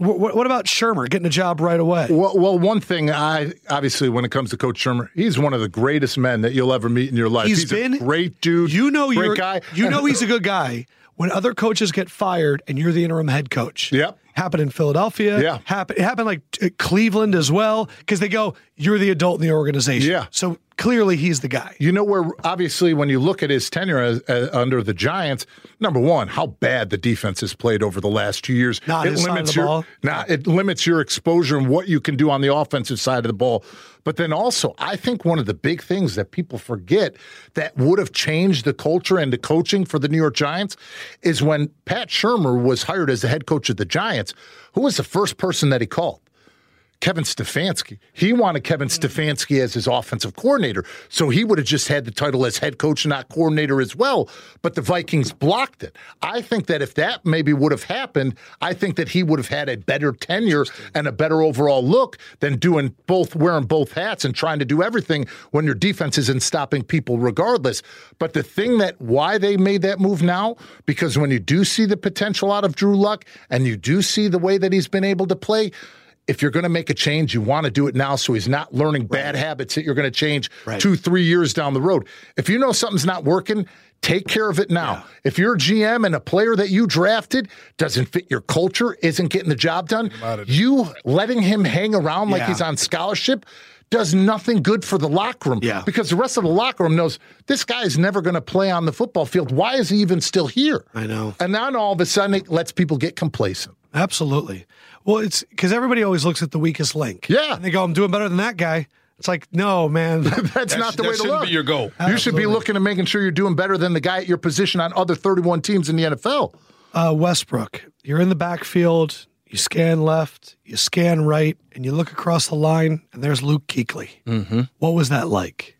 wh- wh- what about Shurmur getting a job right away? Well, well, one thing I obviously when it comes to Coach Shurmur, he's one of the greatest men that you'll ever meet in your life. He's a been- great dude. You know great you're guy. You know he's a good guy when other coaches get fired and you're the interim head coach. Yep. Happened in Philadelphia. Yeah. Happened. It happened like Cleveland as well because they go, you're the adult in the organization. Yeah. So clearly he's the guy. You know where obviously when you look at his tenure as, uh, under the Giants, number one, how bad the defense has played over the last two years. Not his side of the your ball. nah, it limits your exposure and what you can do on the offensive side of the ball. But then also, I think one of the big things that people forget that would have changed the culture and the coaching for the New York Giants is when Pat Shurmur was hired as the head coach of the Giants. Who was the first person that he called? Kevin Stefanski. He wanted Kevin mm. Stefanski as his offensive coordinator. So he would have just had the title as head coach and not coordinator as well. But the Vikings blocked it. I think that if that maybe would have happened, I think that he would have had a better tenure and a better overall look than doing both, wearing both hats and trying to do everything when your defense isn't stopping people regardless. But the thing that why they made that move now, because when you do see the potential out of Drew Lock and you do see the way that he's been able to play, if you're going to make a change, you want to do it now so he's not learning bad habits that you're going to change Right. two, three years down the road. If you know something's not working, take care of it now. If you're a GM and a player that you drafted doesn't fit your culture, isn't getting the job done, you letting him hang around like Yeah. he's on scholarship does nothing good for the locker room. Yeah. Because the rest of the locker room knows this guy is never going to play on the football field. Why is he even still here? I know. And then all of a sudden it lets people get complacent. Absolutely. Well, it's because everybody always looks at the weakest link. Yeah. And they go, I'm doing better than that guy. It's like, no, man. That's not the that way to shouldn't look. be your goal. You should be looking at making sure you're doing better than the guy at your position on other 31 teams in the NFL. uh, Westbrook, you're in the backfield, you scan left, you scan right, and you look across the line, and there's Luke Kuechly. Mm-hmm. What was that like?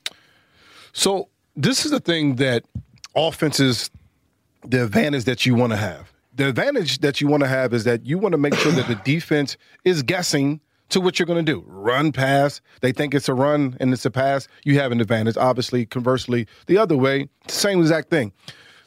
So this is the thing that offenses, the advantage that you want to have. The advantage that you want to have is that you want to make sure that the defense is guessing to what you're going to do. Run, pass. They think it's a run and it's a pass. You have an advantage. Obviously, conversely, the other way, same exact thing.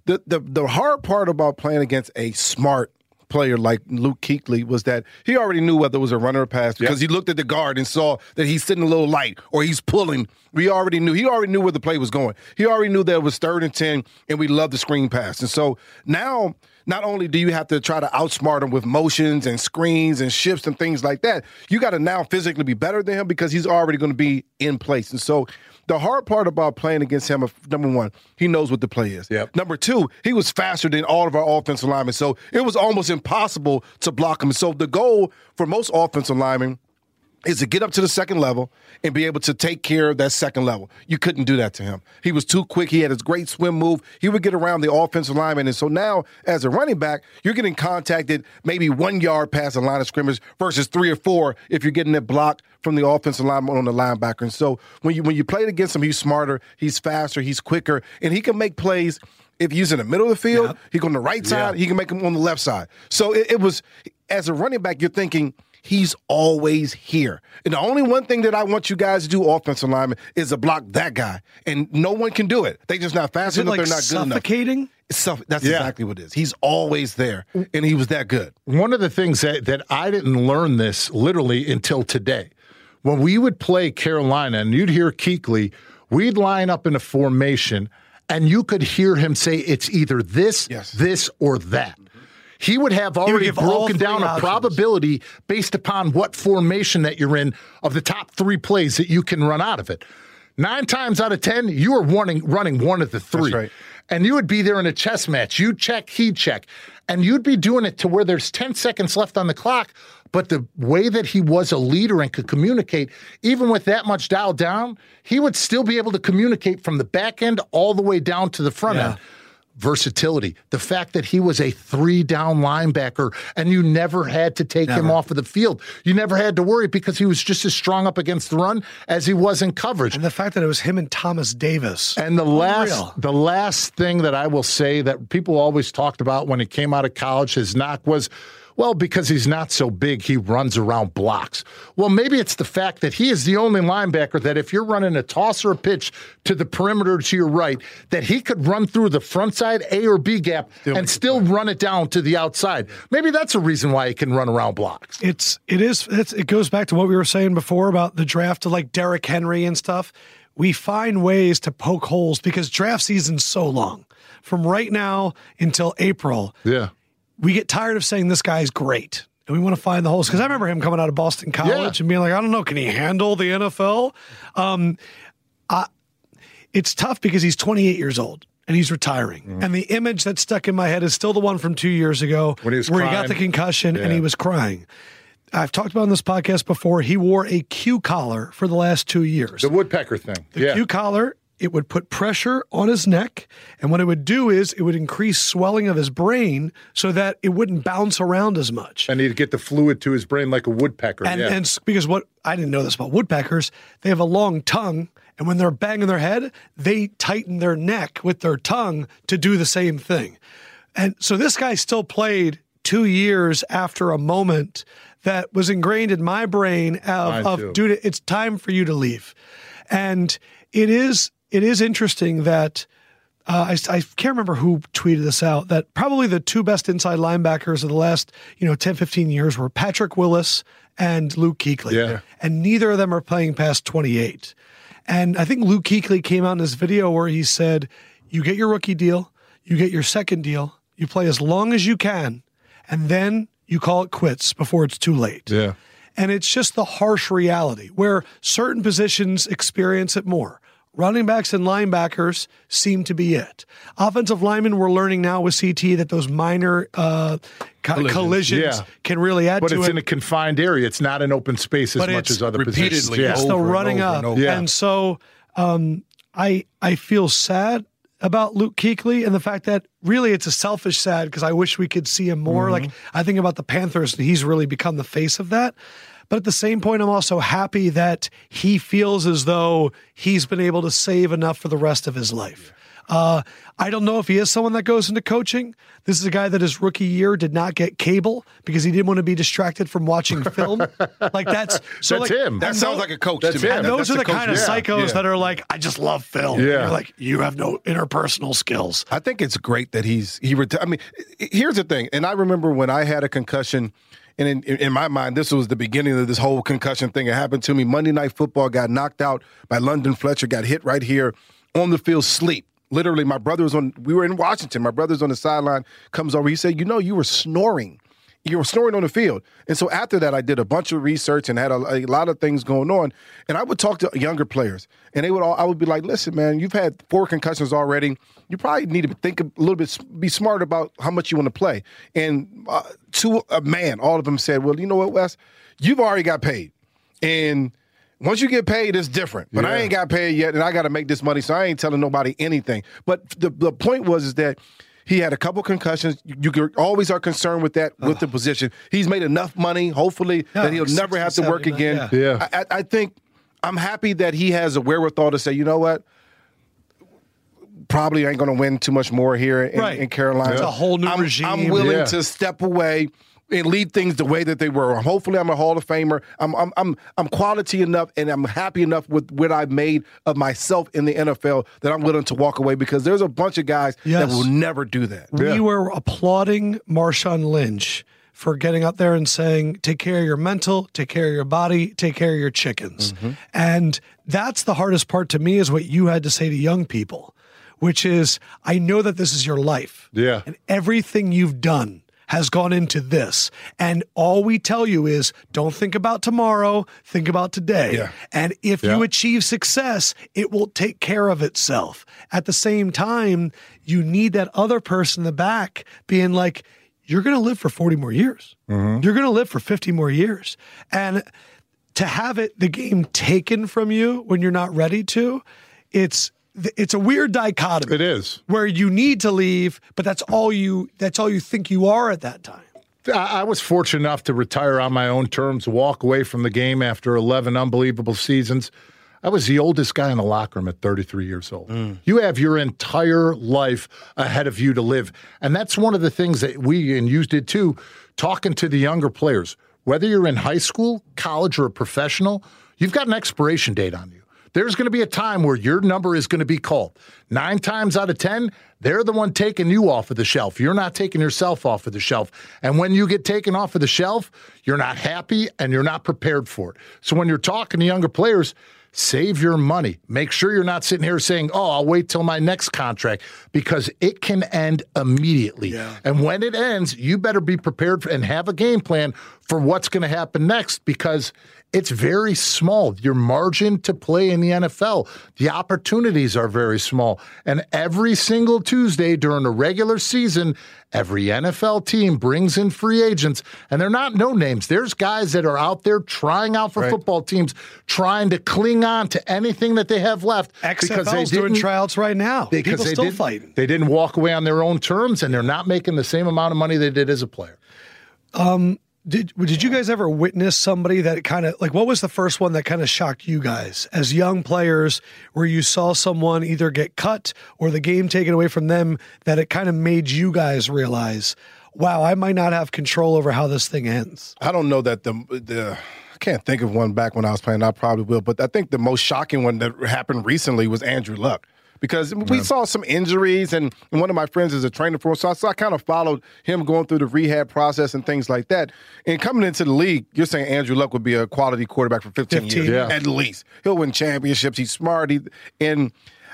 The the the hard part about playing against a smart player like Luke Kuechly was that he already knew whether it was a runner or a pass because Yep. he looked at the guard and saw that he's sitting a little light or he's pulling. We already knew. He already knew where the play was going. He already knew that it was third and 10 and we love the screen pass. And so now, not only do you have to try to outsmart him with motions and screens and shifts and things like that, you got to now physically be better than him because he's already going to be in place. And so the hard part about playing against him, number one, he knows what the play is. Yep. Number two, he was faster than all of our offensive linemen. So it was almost impossible to block him. So the goal for most offensive linemen is to get up to the second level and be able to take care of that second level. You couldn't do that to him. He was too quick. He had his great swim move. He would get around the offensive lineman. And so now, as a running back, you're getting contacted maybe one yard past the line of scrimmage versus three or four if you're getting it blocked from the offensive lineman on the linebacker. And so when you when you played against him, he's smarter, he's faster, he's quicker, and he can make plays. If he's in the middle of the field, he go on the right side, he can make them on the left side. So it, it was as a running back, you're thinking he's always here. And the only one thing that I want you guys to do, offensive lineman, is to block that guy. And no one can do it. They just not fast Is it enough. like They're not good enough. suffocating? It's suff- that's Yeah. exactly what it is. He's always there, and he was that good. One of the things that, that I didn't learn this literally until today. When we would play Carolina and you'd hear Kuechly, we'd line up in a formation and you could hear him say it's either this, Yes. this, or that. He would have already all broken down a probability based upon what formation that you're in of the top three plays that you can run out of it. Nine times out of ten, you are running running one of the three. right. And you would be there in a chess match. You check, he check. And you'd be doing it to where there's 10 seconds left on the clock. But the way that he was a leader and could communicate, even with that much dialed down, he would still be able to communicate from the back end all the way down to the front Yeah. end. Versatility, the fact that he was a three down linebacker and you never had to take him off of the field. You never had to worry because he was just as strong up against the run as he was in coverage. And the fact that it was him and Thomas Davis. And the last the last thing that I will say that people always talked about when he came out of college, his knock was, well, because he's not so big, he runs around blocks. Well, maybe it's the fact that he is the only linebacker that if you're running a toss or a pitch to the perimeter to your right, that he could run through the front side A or B gap and still run it down to the outside. Maybe that's a reason why he can run around blocks. it's it is it's, it goes back to what we were saying before about the draft of like Derrick Henry and stuff. We find ways to poke holes because draft season's so long. From right now until April, Yeah. We get tired of saying this guy's great. And we want to find the holes. Because I remember him coming out of Boston College Yeah. and being like, I don't know, can he handle the NFL? Um, I, it's tough because he's 28 years old and he's retiring. Mm-hmm. And the image that stuck in my head is still the one from two years ago he where he got the concussion and he was crying. I've talked about on this podcast before. He wore a Q collar for the last two years. The woodpecker thing. The yeah. Q collar, it would put pressure on his neck. And what it would do is it would increase swelling of his brain so that it wouldn't bounce around as much. and he'd get the fluid to his brain like a woodpecker. And, yeah. and because what I didn't know this about woodpeckers, they have a long tongue. And when they're banging their head, they tighten their neck with their tongue to do the same thing. And so this guy still played two years after a moment that was ingrained in my brain of, of dude, it's time for you to leave. And it is it is interesting that uh, I, I can't remember who tweeted this out that probably the two best inside linebackers of the last you know 10 15 years were Patrick Willis and Luke Kuechly Yeah. and neither of them are playing past 28 and I think Luke Kuechly came out in this video where he said you get your rookie deal you get your second deal you play as long as you can and then you call it quits before it's too late yeah. and it's just the harsh reality where certain positions experience it more. Running backs and linebackers seem to be it. Offensive linemen, we're learning now with CT that those minor uh, co- collisions, Yeah. can really add But to it. But it's in a confined area. It's not an open space as But much as other repeatedly positions. Yeah. it's the over and running up. and. Yeah. And so um, I I feel sad about Luke Kuechly and the fact that really it's a selfish sad because I wish we could see him more. Mm-hmm. Like I think about the Panthers and he's really become the face of that. But at the same point, I'm also happy that he feels as though he's been able to save enough for the rest of his life. Uh, I don't know if he is someone that goes into coaching. This is a guy that his rookie year did not get cable because he didn't want to be distracted from watching film. like that's so That's like, him. That sounds tho- like a coach That's to me. him. And those that's are a the coach kind of to psychos Yeah. that are like, I just love film. Yeah. You're like, you have no interpersonal skills. I think it's great that he's he. Reti- I mean, here's the thing, and I remember when I had a concussion, and in, in my mind, this was the beginning of this whole concussion thing. It happened to me. Monday Night Football got knocked out by London Fletcher. Got hit right here on the field, sleep. Literally, my brother was on. We were in Washington. My brother's on the sideline. Comes over. He said, "You know, you were snoring." You were snoring on the field. And so after that, I did a bunch of research and had a, a lot of things going on. And I would talk to younger players, and they would all, I would be like, "Listen, man, you've had four concussions already. You probably need to think a little bit, be smart about how much you want to play." And uh, to a man, all of them said, "Well, you know what, Wes, you've already got paid, and." Once you get paid, it's different. But I ain't got paid yet, and I got to make this money, so I ain't telling nobody anything. But the the point was is that he had a couple concussions. You, you always are concerned with that with the position. He's made enough money, hopefully, Yeah, that he'll never have to work 70, again. yeah. Yeah. I, I- I think I'm happy that he has a wherewithal to say, you know what, probably ain't going to win too much more here in, Right. in Carolina. It's a whole new I'm, regime. I'm willing Yeah. to step away and lead things the way that they were. Hopefully, I'm a Hall of Famer. I'm I'm I'm I'm quality enough, and I'm happy enough with what I've made of myself in the NFL that I'm willing to walk away because there's a bunch of guys Yes. that will never do that. We were applauding Marshawn Lynch for getting out there and saying, take care of your mental, take care of your body, take care of your chickens. Mm-hmm. And that's the hardest part to me is what you had to say to young people, which is, I know that this is your life. Yeah. And everything you've done has gone into this. And all we tell you is don't think about tomorrow, think about today. Yeah. And if Yeah. you achieve success, it will take care of itself. At the same time, you need that other person in the back being like, you're going to live for 40 more years. Mm-hmm. You're going to live for 50 more years. And to have it, the game taken from you when you're not ready to, it's, it's a weird dichotomy It is. where you need to leave, but that's all you that's all you think you are at that time. I I was fortunate enough to retire on my own terms, walk away from the game after 11 unbelievable seasons. I was the oldest guy in the locker room at 33 years old. Mm. You have your entire life ahead of you to live. And that's one of the things that we and you did too, talking to the younger players. Whether you're in high school, college, or a professional, you've got an expiration date on you. There's going to be a time where your number is going to be called. Nine times out of 10, they're the one taking you off of the shelf. You're not taking yourself off of the shelf. And when you get taken off of the shelf, you're not happy and you're not prepared for it. So when you're talking to younger players, save your money. Make sure you're not sitting here saying, oh, I'll wait till my next contract because it can end immediately. And when it ends, you better be prepared and have a game plan for what's going to happen next because it's very small. Your margin to play in the NFL, the opportunities are very small. And every single Tuesday during the regular season, every NFL team brings in free agents, and they're not no names. There's guys that are out there trying out for football teams, trying to cling on to anything that they have left XFL's doing didn't- tryouts right now. because they still didn't, fighting. They didn't walk away on their own terms, and they're not making the same amount of money they did as a player. Um, Did did you guys ever witness somebody that kind of like what was the first one that kind of shocked you guys as young players where you saw someone either get cut or the game taken away from them that it kind of made you guys realize, wow, I might not have control over how this thing ends. I don't know that the the I can't think of one back when I was playing. I probably will, but I think the most shocking one that happened recently was Andrew Luck. Because we saw some injuries, and, and one of my friends is a trainer for him, so I, so I kind of followed him going through the rehab process and things like that. And coming into the league, you're saying Andrew Luck would be a quality quarterback for 15, 15, years yeah. at least. He'll win championships. He's smart. He, and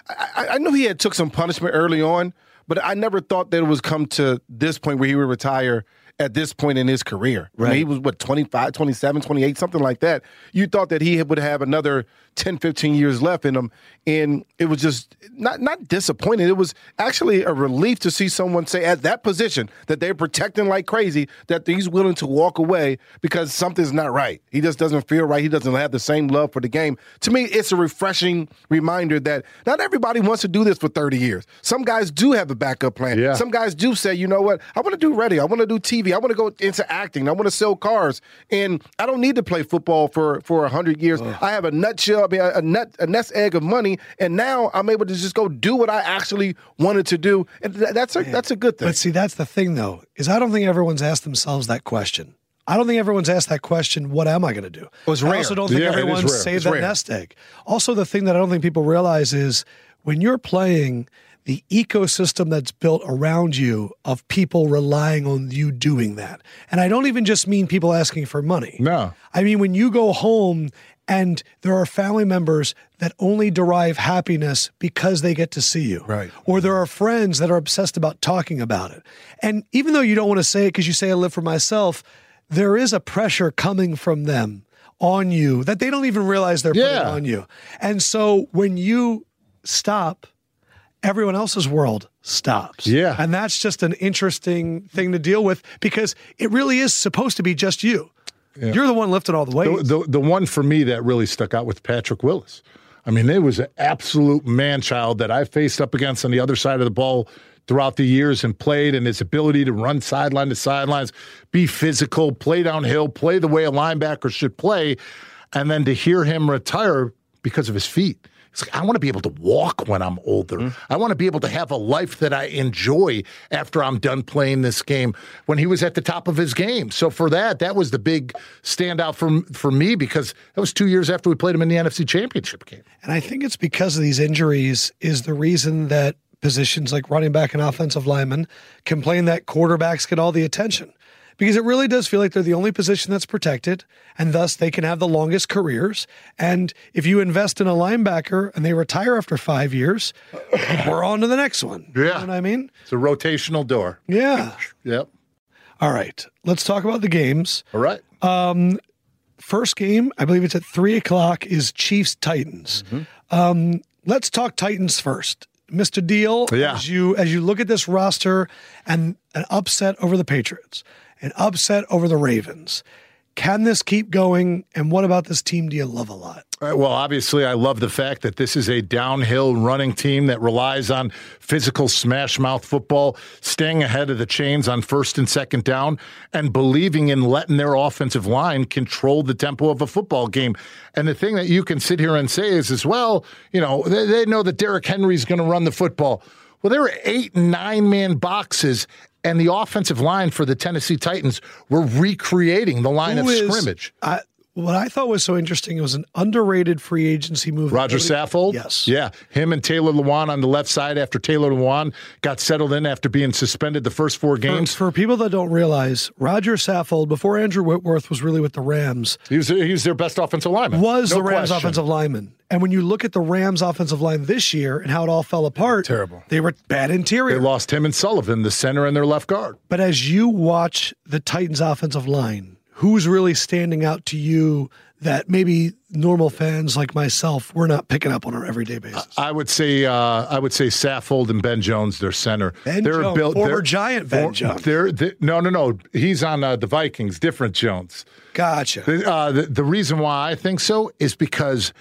I, I- knew he had took some punishment early on, but I never thought that it was come to this point where he would retire at this point in his career. I mean, he was what 25, 27, 28, something like that. You thought that he would have another 10, 15 years left in him and it was just not not disappointing. It was actually a relief to see someone say at that position that they're protecting like crazy that he's willing to walk away because something's not right. He just doesn't feel right. He doesn't have the same love for the game. To me, it's a refreshing reminder that not everybody wants to do this for 30 years. Some guys do have a backup plan. Yeah. Some guys do say, you know what, I want to do radio. I want to do TV. I want to go into acting. I want to sell cars, and I don't need to play football for for a hundred years. Ugh. I have a nutshell, I mean, a, nut, a nest egg of money, and now I'm able to just go do what I actually wanted to do, and that's a Man. that's a good thing. But see, that's the thing, though, is I don't think everyone's asked themselves that question. I don't think everyone's asked that question. What am I going to do? It was rare. I also don't think yeah, everyone's saved that rare. nest egg. Also, the thing that I don't think people realize is when you're playing the ecosystem that's built around you of people relying on you doing that. And I don't even just mean people asking for money. No. I mean, when you go home and there are family members that only derive happiness because they get to see you. Right. Or there are friends that are obsessed about talking about it. And even though you don't want to say it because you say I live for myself, there is a pressure coming from them on you that they don't even realize they're yeah. putting on you. And so when you stop, everyone else's world stops. Yeah. And that's just an interesting thing to deal with because it really is supposed to be just you. Yeah. You're the one lifting all the weight. The, the, the, one for me that really stuck out with Patrick Willis. I mean, it was an absolute man child that I faced up against on the other side of the ball throughout the years and played, and his ability to run sideline to sidelines, be physical, play downhill, play the way a linebacker should play, and then to hear him retire because of his feet. It's like, I want to be able to walk when I'm older. Mm-hmm. I want to be able to have a life that I enjoy after I'm done playing this game when he was at the top of his game. So for that, that was the big standout for, for me because that was two years after we played him in the NFC Championship game. And I think it's because of these injuries is the reason that positions like running back and offensive lineman complain that quarterbacks get all the attention because it really does feel like they're the only position that's protected and thus they can have the longest careers. And if you invest in a linebacker and they retire after five years, we're on to the next one. Yeah. You know what I mean? It's a rotational door. Yeah. yep. All right. Let's talk about the games. All right. Um, first game, I believe it's at three o'clock, is Chiefs Titans. Mm-hmm. Um, let's talk Titans first. Mr. Diehl, yeah. as you as you look at this roster and an upset over the Patriots, an upset over the Ravens, can this keep going? And what about this team do you love a lot? Well, obviously, I love the fact that this is a downhill running team that relies on physical smash mouth football, staying ahead of the chains on first and second down, and believing in letting their offensive line control the tempo of a football game. And the thing that you can sit here and say is, as well, you know, they, they know that Derrick Henry's going to run the football. Well, there were eight nine man boxes, and the offensive line for the Tennessee Titans were recreating the line Who of is, scrimmage. I, what I thought was so interesting, it was an underrated free agency move. Roger Saffold? Yes. Yeah. Him and Taylor Lewan on the left side after Taylor Lewan got settled in after being suspended the first four games. For, for people that don't realize, Roger Saffold, before Andrew Whitworth was really with the Rams, he was, he was their best offensive lineman. Was no the Rams question. offensive lineman. And when you look at the Rams offensive line this year and how it all fell apart, terrible. They were bad interior. They lost him and Sullivan, the center and their left guard. But as you watch the Titans offensive line, who's really standing out to you that maybe normal fans like myself we're not picking up on our everyday basis. I would say uh, I would say Saffold and Ben Jones, their center. Ben they're Jones, built, former Giant Ben for, Jones. They're, they're, no, no, no. He's on uh, the Vikings. Different Jones. Gotcha. The, uh, the, the reason why I think so is because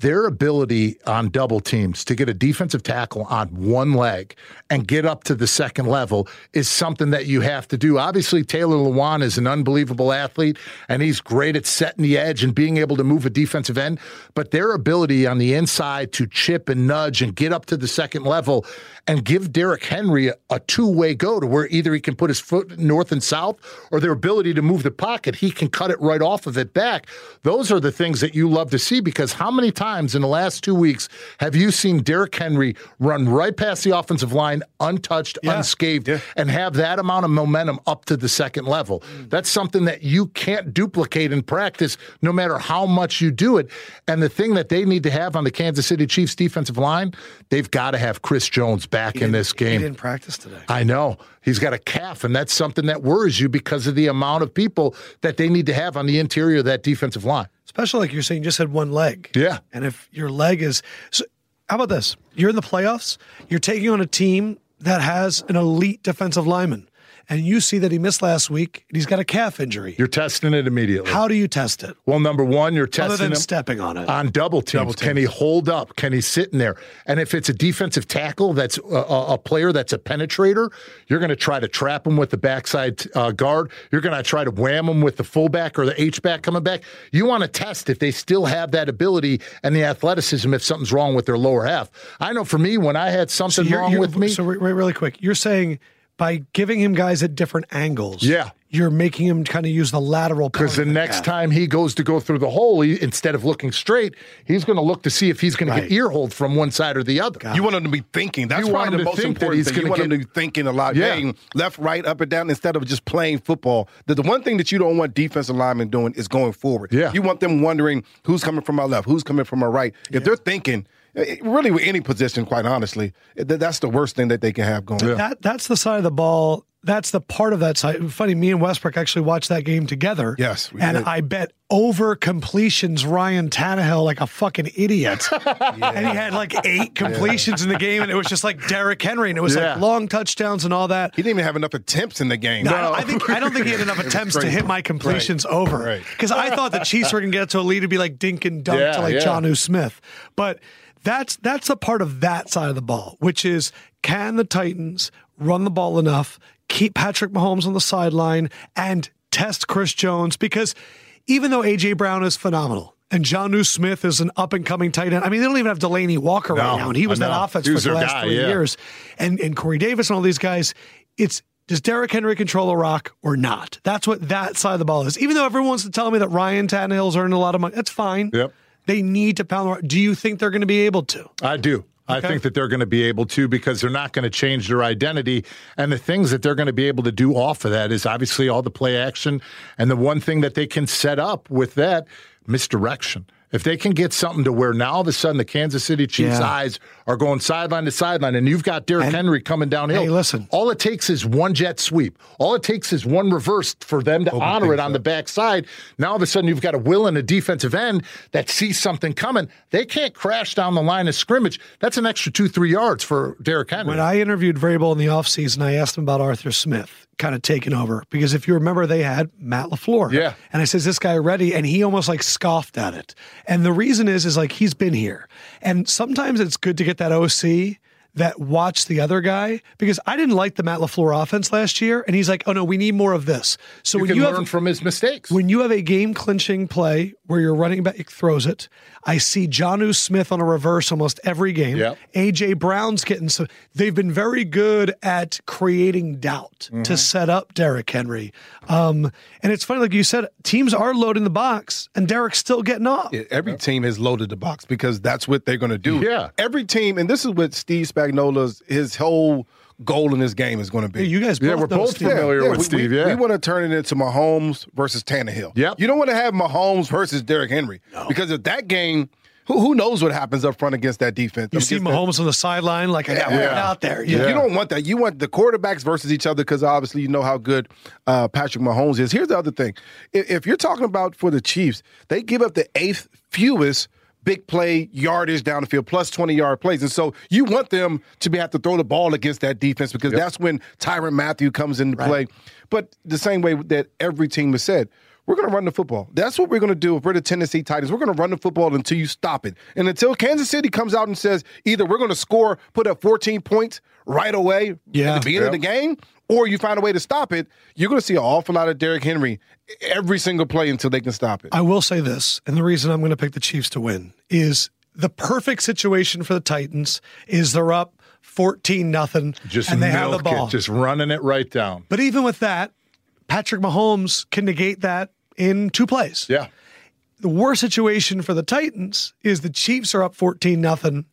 their ability on double teams to get a defensive tackle on one leg and get up to the second level is something that you have to do. Obviously, Taylor Lewan is an unbelievable athlete and he's great at setting the edge and being able to move a defensive end. But their ability on the inside to chip and nudge and get up to the second level and give Derrick Henry a, a two way go to where either he can put his foot north and south or their ability to move the pocket, he can cut it right off of it back. Those are the things that you love to see because how many times in the last two weeks have you seen Derrick Henry run right past the offensive line untouched, yeah. unscathed, yeah. and have that amount of momentum up to the second level? That's something that you can't duplicate in practice no matter how much you do it. And the thing that they need to have on the Kansas City Chiefs defensive line, they've got to have Chris Jones back in this game. He didn't practice today. I know. He's got a calf, and that's something that worries you because of the amount of people that they need to have on the interior of that defensive line. Especially like you're saying, you just had one leg. Yeah. And if your leg is. So how about this? You're in the playoffs, you're taking on a team that has an elite defensive lineman. And you see that he missed last week and he's got a calf injury, You're testing it immediately. how do you test it? well, number one, you're testing Other than him stepping on it. on double teams. Double Can he hold up? Can he sit in there? And if it's a defensive tackle that's a, a, a player that's a penetrator, you're going to try to trap him with the backside uh, guard. You're going to try to wham him with the fullback or the H back coming back. You want to test if they still have that ability and the athleticism if something's wrong with their lower half. I know for me, when I had something You're- wrong you're- with me, So, re- re- really quick, you're saying by giving him guys at different angles, Yeah. you're making him kind of use the lateral Because the next calf. time he goes to go through the hole, he, instead of looking straight, he's going to look to see if he's going to get ear hold from one side or the other. You want him to be thinking. That's You probably the most important thing. You gonna want him to be thinking a lot, Yeah. getting left, right, up and down instead of just playing football. The, the one thing that you don't want defensive linemen doing is going forward. Yeah. You want them wondering who's coming from my left, who's coming from my right. If they're thinking, really with any position, quite honestly, th- that's the worst thing that they can have going. That that's the side of the ball. That's the part of that side. Funny, me and Westbrook actually watched that game together. Yes, we and did. I bet over completions Ryan Tannehill like a fucking idiot, and he had like eight completions in the game, and it was just like Derrick Henry, and it was Yeah. like long touchdowns and all that. He didn't even have enough attempts in the game. No, I, don't, I think I don't think he had enough attempts to hit my completions over Right. because I thought the Chiefs were going to get to a lead and be like dink and dunk Yeah, to like yeah. Jonnu Smith, but that's that's the part of that side of the ball, which is can the Titans run the ball enough, keep Patrick Mahomes on the sideline, and test Chris Jones because even though AJ Brown is phenomenal. And Jonnu Smith is an up and coming tight end. I mean, they don't even have Delanie Walker right No, now, and he was that offense for the last guy, three yeah. years and and Corey Davis and all these guys, it's does Derrick Henry control a rock or not? That's what that side of the ball is. Even though everyone wants to tell me that Ryan Tannehill's earning a lot of money, that's fine. Yep. They need to pound the rock. Do you think they're going to be able to? I do. I think that they're going to be able to because they're not going to change their identity. And the things that they're going to be able to do off of that is obviously all the play action. And the one thing that they can set up with that misdirection. If they can get something to where now all of a sudden the Kansas City Chiefs' Yeah. eyes are going sideline to sideline, and you've got Derrick And- Henry coming downhill. Hey, listen. All it takes is one jet sweep. All it takes is one reverse for them to honor it on the backside. Now all of a sudden you've got a will and a defensive end that sees something coming. They can't crash down the line of scrimmage. That's an extra two, three yards for Derrick Henry. When I interviewed Vrabel in the offseason, I asked him about Arthur Smith kind of taking over because if you remember, they had Matt LaFleur. Yeah. And I says, this guy ready? And he almost like scoffed at it. And the reason is, is like he's been here. And sometimes it's good to get that OC that watch the other guy because I didn't like the Matt LaFleur offense last year. And he's like, oh no, we need more of this. So you when you learn have from his mistakes. when you have a game clinching play where your running back throws it, I see Jonnu Smith on a reverse almost every game. Yep. AJ Brown's getting so they've been very good at creating doubt Mm-hmm. to set up Derrick Henry. Um, and it's funny, like you said, teams are loading the box and Derrick's still getting off. Yeah, Every team has loaded the box because that's what they're going to do. Yeah. Every team, and this is what Steve Spagnuolo's his whole goal in this game is going to be. You guys both Yeah, we're both Steve. familiar with we, Steve, we, yeah. we want to turn it into Mahomes versus Tannehill. Yep. You don't want to have Mahomes versus Derrick Henry because if that game, who, who knows what happens up front against that defense? You see Against that- Mahomes on the sideline, like I got Yeah. out there. You- Yeah. You don't want that. You want the quarterbacks versus each other because obviously you know how good uh, Patrick Mahomes is. Here's the other thing: if, if you're talking about for the Chiefs, they give up the eighth fewest big play yardage down the field, plus 20 yard plays, and so you want them to be have to throw the ball against that defense because that's when Tyrann Mathieu comes into play. But the same way that every team has said. We're going to run the football. That's what we're going to do if we're the Tennessee Titans. We're going to run the football until you stop it. And until Kansas City comes out and says either we're going to score, put up 14 points right away Yeah. at the beginning of the game, or you find a way to stop it, you're going to see an awful lot of Derrick Henry every single play until they can stop it. I will say this, and the reason I'm going to pick the Chiefs to win is the perfect situation for the Titans is they're up 14 nothing and they have the ball. it, just running it right down. but even with that, Patrick Mahomes can negate that in two plays. Yeah. The worst situation for the Titans is the Chiefs are up 14 nothing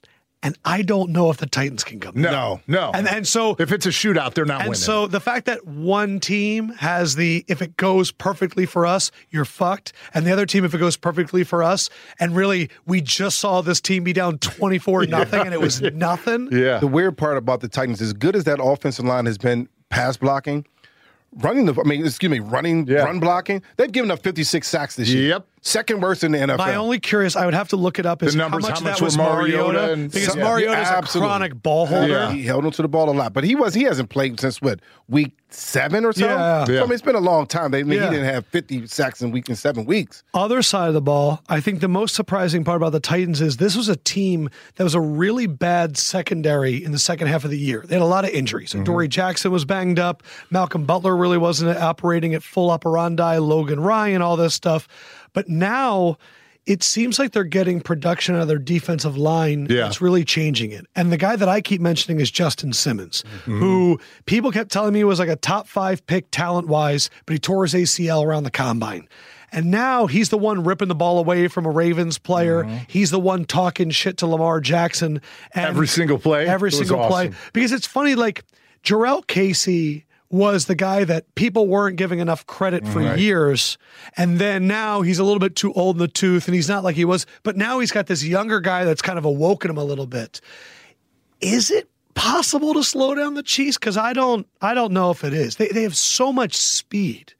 and I don't know if the Titans can come. No, No. no. And and so if it's a shootout, they're not and winning. so the fact that one team has the if it goes perfectly for us, you're fucked. And the other team, if it goes perfectly for us, and really we just saw this team be down 24 nothing and it was nothing. yeah. The weird part about the Titans, as good as that offensive line has been pass blocking, running the I mean, excuse me, running Yeah. run blocking, they've given up 56 sacks this year. Yep. Second worst in the NFL. My only curious, I would have to look it up. Is The numbers, how much, how much that was were Mariota Mariota? and- because Yeah. Mariota's Yeah, a absolutely. chronic ball holder. Yeah. He held onto the ball a lot, but he was he hasn't played since what week seven or so. Yeah. So, I mean, it's been a long time. They, I mean, Yeah. He didn't have fifty sacks in week in seven weeks. Other side of the ball, I think the most surprising part about the Titans is this was a team that was a really bad secondary in the second half of the year. They had a lot of injuries. Mm-hmm. Adoree' Jackson was banged up. Malcolm Butler really wasn't operating at full operandi. Logan Ryan, all this stuff. But now it seems like they're getting production out of their defensive line. Yeah. It's really changing it. And the guy that I keep mentioning is Justin Simmons, Mm-hmm. who people kept telling me was like a top five pick talent wise, but he tore his ACL around the combine. And now he's the one ripping the ball away from a Ravens player. He's the one talking shit to Lamar Jackson. Every single play? Every single play. Because it's funny, like Jurrell Casey was the guy that people weren't giving enough credit for years. And then now he's a little bit too old in the tooth and he's not like he was. But now he's got this younger guy that's kind of awoken him a little bit. Is it possible to slow down the Chiefs? Because I don't I don't know if it is. They they have so much speed.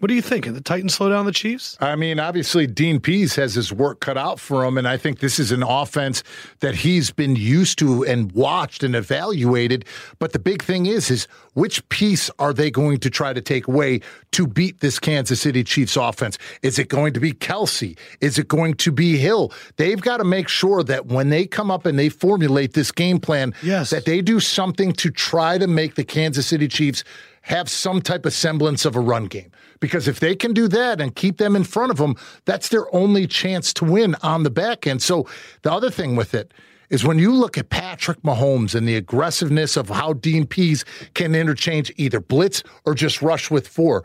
What do you think? Can the Titans slow down the Chiefs? I mean, obviously, Dean Pees has his work cut out for him, and I think this is an offense that he's been used to and watched and evaluated. But the big thing is, is which piece are they going to try to take away to beat this Kansas City Chiefs offense? Is it going to be Kelce? Is it going to be Hill? They've got to make sure that when they come up and they formulate this game plan, Yes. that they do something to try to make the Kansas City Chiefs have some type of semblance of a run game. Because if they can do that and keep them in front of them, that's their only chance to win on the back end. So the other thing with it is when you look at Patrick Mahomes and the aggressiveness of how Pees can interchange either blitz or just rush with four.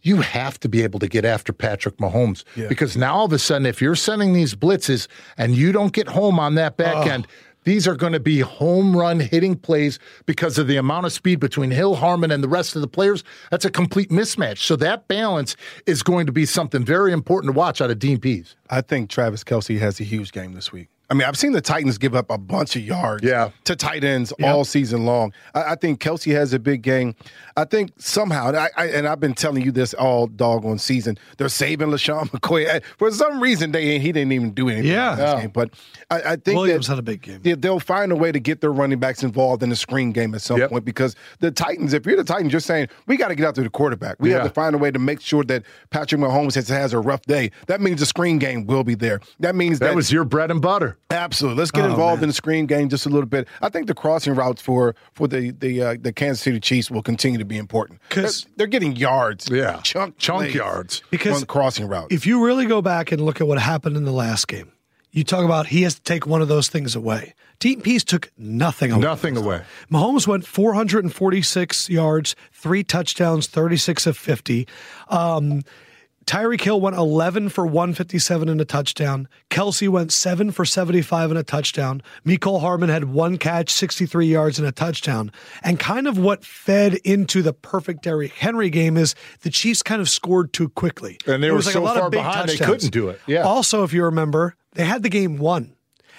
You have to be able to get after Patrick Mahomes because now all of a sudden, if you're sending these blitzes and you don't get home on that back end, these are going to be home run hitting plays because of the amount of speed between Hill, Hardman, and the rest of the players. That's a complete mismatch. So that balance is going to be something very important to watch out of Dean Pees. I think Travis Kelce has a huge game this week. I mean, I've seen the Titans give up a bunch of yards Yeah. to tight ends all season long. I, I think Kelsey has a big game. I think somehow, and I, I, and I've been telling you this all doggone season, they're saving LeSean McCoy. For some reason, they he didn't even do anything Yeah. in this game. But I, I think Williams that had a big game. they- they'll find a way to get their running backs involved in the screen game at some Yep. point because the Titans, if you're the Titans, you're saying, we got to get after the quarterback. We Yeah. have to find a way to make sure that Patrick Mahomes has, has a rough day. That means the screen game will be there. That means that, That was your bread and butter. absolutely. Let's get Oh, involved man. in the screen game just a little bit. I think the crossing routes for for the the uh, the Kansas City Chiefs will continue to be important 'Cause- they're, they're getting yards, Yeah. chunk Chunk yards. Because on the crossing route. If you really go back and look at what happened in the last game, you talk about he has to take one of those things away. Dean Pees took nothing away. Nothing away. Mahomes went 446 yards, three touchdowns, 36 of 50. Um, Tyreek Hill went 11 for 157 and a touchdown. Kelce went 7 for 75 and a touchdown. Mecole Hardman had one catch, 63 yards and a touchdown. And kind of what fed into the perfect Derrick Henry game is the Chiefs kind of scored too quickly. And they were like so a lot far behind, they couldn't do it. Yeah. Also, if you remember, they had the game won.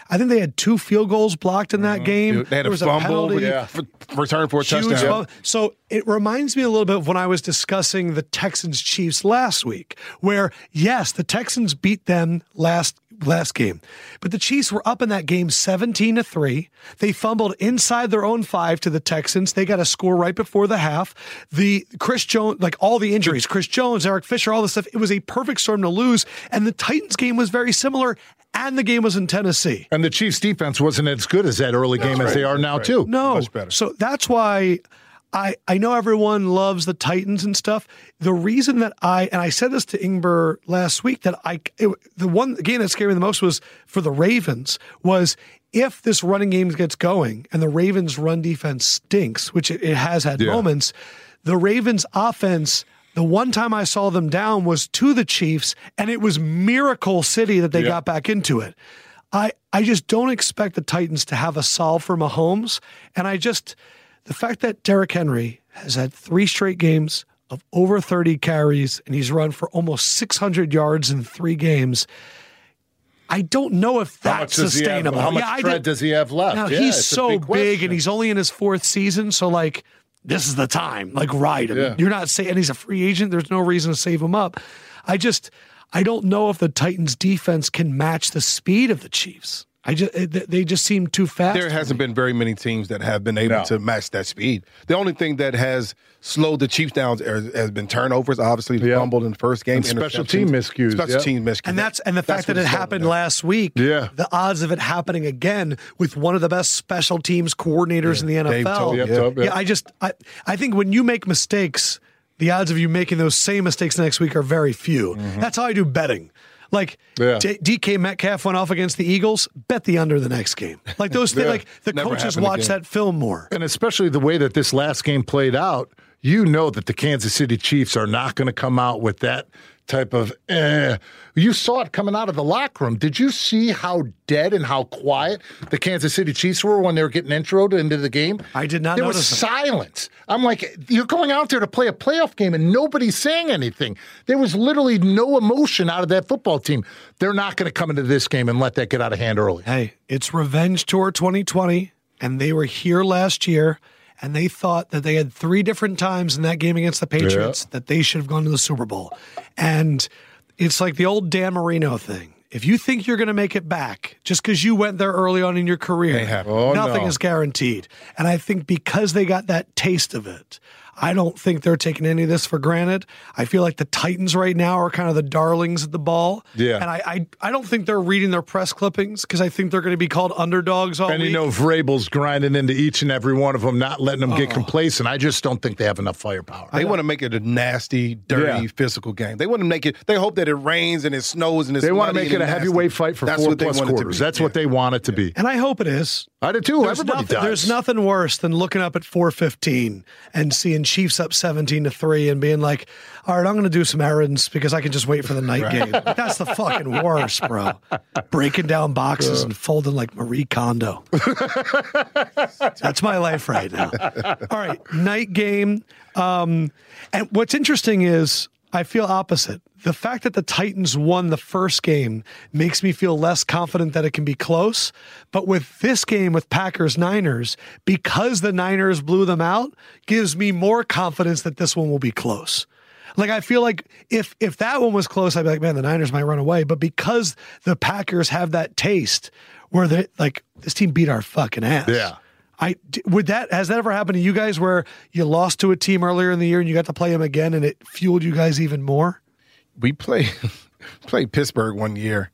I think they had two field goals blocked in that mm-hmm. game. they had there a was fumble, a. Yeah. for, return for a Huge touchdown. fumble. So it reminds me a little bit of when I was discussing the Texans Chiefs last week, where yes, the Texans beat them last last game, but the Chiefs were up in that game seventeen to three. They fumbled inside their own five to the Texans. They got a score right before the half. The Chris Jones, like all the injuries, Chris Jones, Eric Fisher, all this stuff. It was a perfect storm to lose, and the Titans game was very similar. And the game was in Tennessee. And the Chiefs defense wasn't as good as that early game as they are now, too. No. Much better. So that's why I I know everyone loves the Titans and stuff. The reason that I and I said this to Ingber last week that I it, the one game that scared me the most was for the Ravens was if this running game gets going and the Ravens run defense stinks, which it, it has had Yeah. moments, the Ravens offense the one time I saw them down was to the Chiefs, and it was Miracle City that they got back into it. I I just don't expect the Titans to have a solve for Mahomes, and I just the fact that Derrick Henry has had three straight games of over 30 carries and he's run for almost 600 yards in three games. I don't know if How that's does he have? sustainable. How much Yeah, tread did- does he have left? Now Yeah, he's so big big, and he's only in his fourth season, so like this is the time. Like ride him. Yeah. You're not saying and he's a free agent. There's no reason to save him up. I just I don't know if the Titans defense can match the speed of the Chiefs. I just they just seem too fast. There hasn't been very many teams that have been able no. to match that speed. The only thing that has slowed the Chiefs down has been turnovers. Obviously, yeah. fumbled in the first game, and special team miscues, special team miscues, and that's and the fact that it happened last week. Yeah, the odds of it happening again with one of the best special teams coordinators yeah. in the NFL. yeah. yeah, I just I I think when you make mistakes the odds of you making those same mistakes next week are very few. Mm-hmm. That's how I do betting. Like yeah. D- DK Metcalf went off against the Eagles, bet the under the next game. Like those things, yeah. like the Never coaches watch again. that film more. And especially the way that this last game played out, you know that the Kansas City Chiefs are not going to come out with that type of eh. You saw it coming out of the locker room. Did you see how dead and how quiet the Kansas City Chiefs were when they were getting introed into the game? I did not There was silence. I'm like, you're going out there to play a playoff game and nobody's saying anything. There was literally no emotion out of that football team. They're not going to come into this game and let that get out of hand early. Hey, it's Revenge Tour 2020, and they were here last year and they thought that they had three different times in that game against the Patriots yeah. that they should have gone to the Super Bowl. And it's like the old Dan Marino thing. If you think you're going to make it back just because you went there early on in your career, oh, nothing no. is guaranteed. And I think because they got that taste of it, I don't think they're taking any of this for granted. I feel like the Titans right now are kind of the darlings of the ball. Yeah. And I I, I don't think they're reading their press clippings because I think they're going to be called underdogs all day. and week. you know Vrabel's grinding into each and every one of them, not letting them get oh. complacent. I just don't think they have enough firepower. They want to make it a nasty, dirty, yeah. physical game. They want to make it. They hope that it rains and it snows and it's. They want to make it a nasty. heavyweight fight for That's four plus quarters. That's yeah. what they want it to be. And I hope it is. I do too. There's Everybody nothing, does. There's nothing worse than looking up at 415 and seeing Chiefs up 17 to 3 and being like, all right, I'm going to do some errands because I can just wait for the night game. That's the fucking worst, bro. Breaking down boxes and folding like Marie Kondo. That's my life right now. All right, night game. Um, and what's interesting is I feel opposite the fact that the Titans won the first game makes me feel less confident that it can be close. But with this game with Packers Niners, because the Niners blew them out, gives me more confidence that this one will be close. Like I feel like if if that one was close, I'd be like, man, the Niners might run away. But because the Packers have that taste where they like this team beat our fucking ass. Yeah. I would that has that ever happened to you guys where you lost to a team earlier in the year and you got to play them again and it fueled you guys even more? We played played Pittsburgh one year,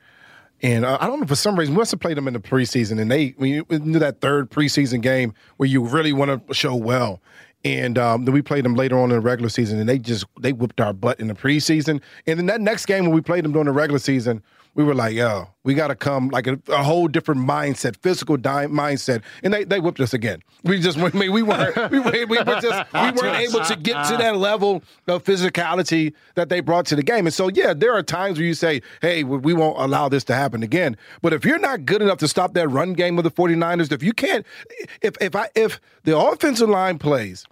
and uh, I don't know for some reason we must have played them in the preseason, and they you knew that third preseason game where you really want to show well. And um, then we played them later on in the regular season, and they just they whipped our butt in the preseason. And then that next game when we played them during the regular season, we were like, yo, we got to come like a, a, whole different mindset, physical di- mindset, and they, they whipped us again. We just, I mean, we weren't, we, we, we were just, we weren't able to get to uh-uh. that level of physicality that they brought to the game. And so, yeah, there are times where you say, hey, we won't allow this to happen again. But if you're not good enough to stop that run game of the 49ers, if you can't, if if I if the offensive line plays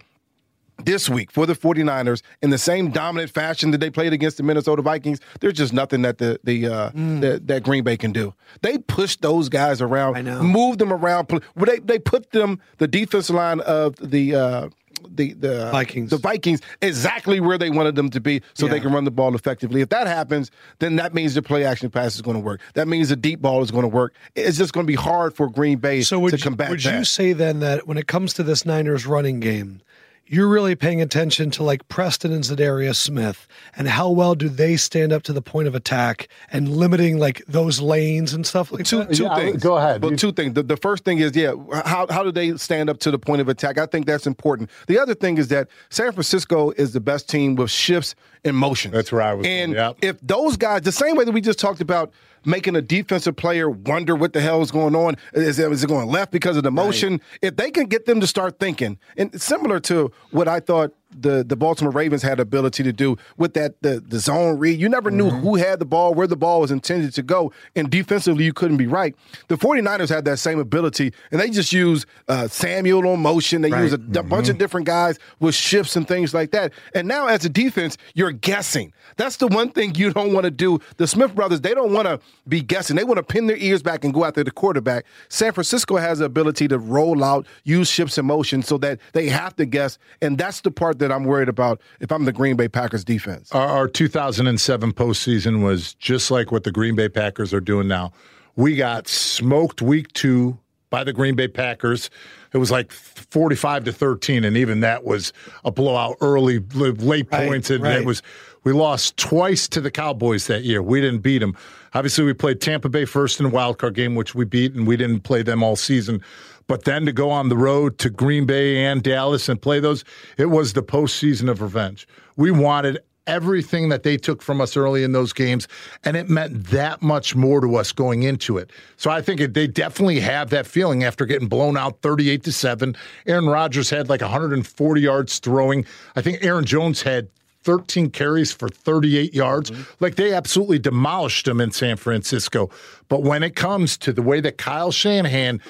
this week for the 49ers in the same dominant fashion that they played against the Minnesota Vikings, there's just nothing that the the uh, mm. that, that, Green Bay can do. They pushed those guys around, moved them around. They they put them the defensive line of the uh, the the Vikings the Vikings exactly where they wanted them to be, so yeah. they can run the ball effectively. If that happens, then that means the play action pass is going to work. That means the deep ball is going to work. It's just going to be hard for Green Bay so would to combat. You, would that. you say then that when it comes to this Niners running game? You're really paying attention to like Preston and Za'Darius Smith and how well do they stand up to the point of attack and limiting like those lanes and stuff like two, that? Two yeah, things. Go ahead. But two things. The, the first thing is, yeah, how, how do they stand up to the point of attack? I think that's important. The other thing is that San Francisco is the best team with shifts in motion. That's right. And yep. if those guys, the same way that we just talked about making a defensive player wonder what the hell is going on. Is, is it going left because of the motion? Right. If they can get them to start thinking, and similar to what I thought the the Baltimore Ravens had the ability to do with that the the zone read. You never knew mm-hmm. who had the ball, where the ball was intended to go, and defensively you couldn't be right. The 49ers had that same ability, and they just use uh, Samuel on motion. They right. use a, mm-hmm. bunch of different guys with shifts and things like that. And now as a defense, you're guessing. That's the one thing you don't want to do. The Smith brothers, they don't want to be guessing. They want to pin their ears back and go after the quarterback. San Francisco has the ability to roll out, use shifts in motion so that they have to guess, and that's the part that I'm worried about if I'm the Green Bay Packers defense. Our, our 2007 postseason was just like what the Green Bay Packers are doing now. We got smoked week two by the Green Bay Packers. It was like 45 to 13, and even that was a blowout early, late Right, points. And right. it was we lost twice to the Cowboys that year. We didn't beat them. Obviously, we played Tampa Bay first in a wild card game, which we beat, and we didn't play them all season. But then to go on the road to Green Bay and Dallas and play those, it was the postseason of revenge. We wanted everything that they took from us early in those games, and it meant that much more to us going into it. So I think they definitely have that feeling after getting blown out 38 to 7. Aaron Rodgers had like 140 yards throwing. I think Aaron Jones had 13 carries for 38 yards. Mm-hmm. Like they absolutely demolished them in San Francisco. But when it comes to the way that Kyle Shanahan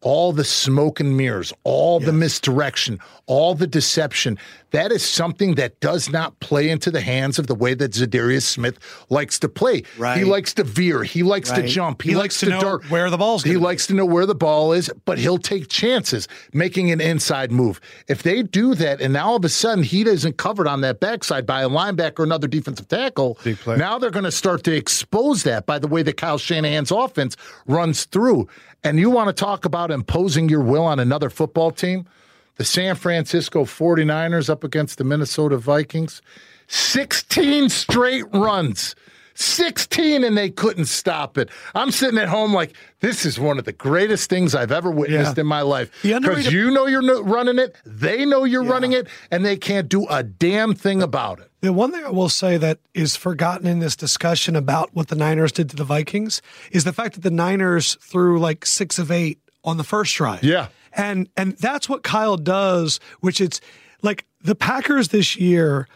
all the smoke and mirrors, all the misdirection, all the deception. That is something that does not play into the hands of the way that Za'Darius Smith likes to play. Right. He likes to veer. He likes to jump. He, He likes, likes to to know dart. where the ball's He be. likes to know where the ball is, but he'll take chances making an inside move. If they do that, and now all of a sudden he isn't covered on that backside by a linebacker or another defensive tackle, now they're going to start to expose that by the way that Kyle Shanahan's offense runs through. And you want to talk about imposing your will on another football team? The San Francisco 49ers up against the Minnesota Vikings. 16 straight runs. 16 and they couldn't stop it. I'm sitting at home like this is one of the greatest things I've ever witnessed Yeah. in my life. Because you know you're no- running it, they know you're running it, and they can't do a damn thing about it. The one thing I will say that is forgotten in this discussion about what the Niners did to the Vikings is the fact that the Niners threw like six of eight on the first drive. Yeah. And and that's what Kyle does, which it's like the Packers this year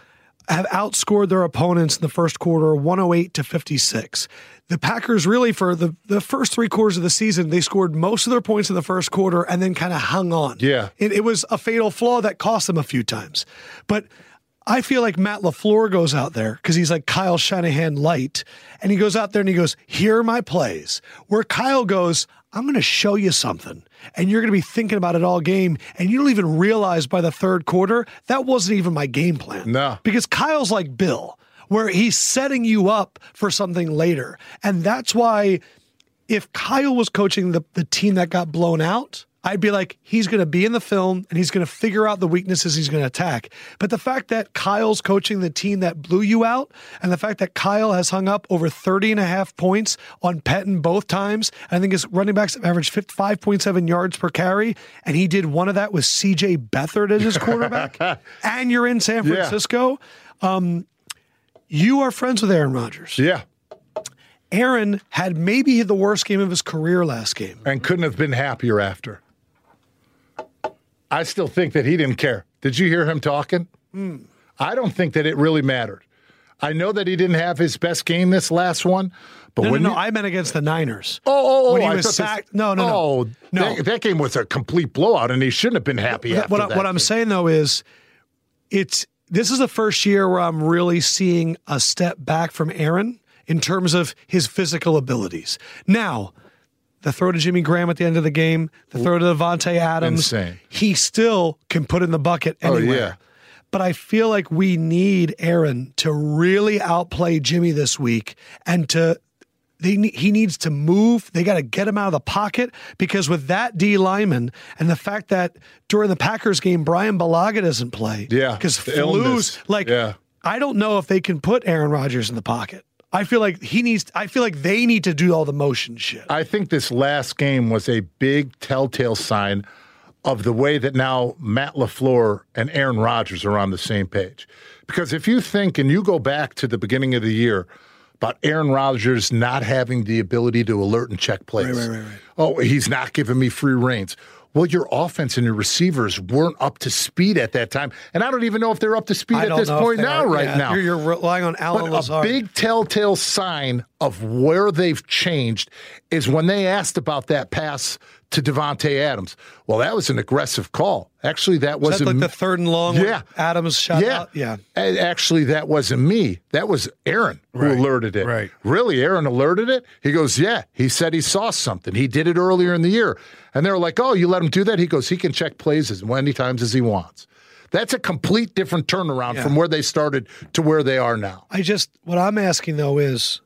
have outscored their opponents in the first quarter 108 to 56. The Packers really for the, the first three quarters of the season, they scored most of their points in the first quarter and then kind of hung on. Yeah. It, it was a fatal flaw that cost them a few times. But I feel like Matt LaFleur goes out there because he's like Kyle Shanahan light. And he goes out there and he goes, Here are my plays. Where Kyle goes, I'm going to show you something. And you're going to be thinking about it all game. And you don't even realize by the third quarter, that wasn't even my game plan. No. Because Kyle's like Bill, where he's setting you up for something later. And that's why if Kyle was coaching the, the team that got blown out, I'd be like, he's going to be in the film and he's going to figure out the weaknesses he's going to attack. But the fact that Kyle's coaching the team that blew you out and the fact that Kyle has hung up over 30 and a half points on Pettine both times, I think his running backs have averaged 5.7 yards per carry. And he did one of that with CJ Beathard as his quarterback. and you're in San Yeah. Francisco. Um, you are friends with Aaron Rodgers. Yeah. Aaron had maybe the worst game of his career last game. And couldn't have been happier after. I still think that he didn't care. Did you hear him talking? Hmm. I don't think that it really mattered. I know that he didn't have his best game this last one, but No, no, when no. you- I meant against the Niners. Oh, oh, oh! when he I was thought this- sacked. No, no, no. Oh, No. That, that game was a complete blowout, and he shouldn't have been happy after what, I, that. what I'm saying though is, it's this is the first year where I'm really seeing a step back from Aaron in terms of his physical abilities. Now, the throw to Jimmy Graham at the end of the game, the throw to Davante Adams, Insane. he still can put in the bucket Oh, anywhere. yeah. But I feel like we need Aaron to really outplay Jimmy this week and to they he needs to move. They got to get him out of the pocket because with that D lineman and the fact that during the Packers game Bryan Bulaga doesn't play, Yeah, because the illness. Like Yeah. I don't know if they can put Aaron Rodgers in the pocket. I feel like he needs. I feel like they need to do all the motion shit. I think this last game was a big telltale sign of the way that now Matt LaFleur and Aaron Rodgers are on the same page. Because if you think and you go back to the beginning of the year about Aaron Rodgers not having the ability to alert and check plays. Right, right, right. Oh, he's not giving me free reins. Well, your offense and your receivers weren't up to speed at that time. And I don't even know if they're up to speed at this point now, are- right yeah, now. You're, you're relying on Allen But Lazard. a big telltale sign of where they've changed is when they asked about that pass to Davante Adams. Well, that was an aggressive call. Actually, that Was wasn't like the third and long. Yeah. Adams shot yeah. out. Yeah. Actually, that wasn't me. That was Aaron who Right, alerted it. right. Really, Aaron alerted it? He goes, Yeah. He said he saw something. He did it earlier in the year. And they were like, Oh, you let him do that? He goes, He can check plays as many times as he wants. That's a complete different turnaround Yeah. from where they started to where they are now. I just what I'm asking though is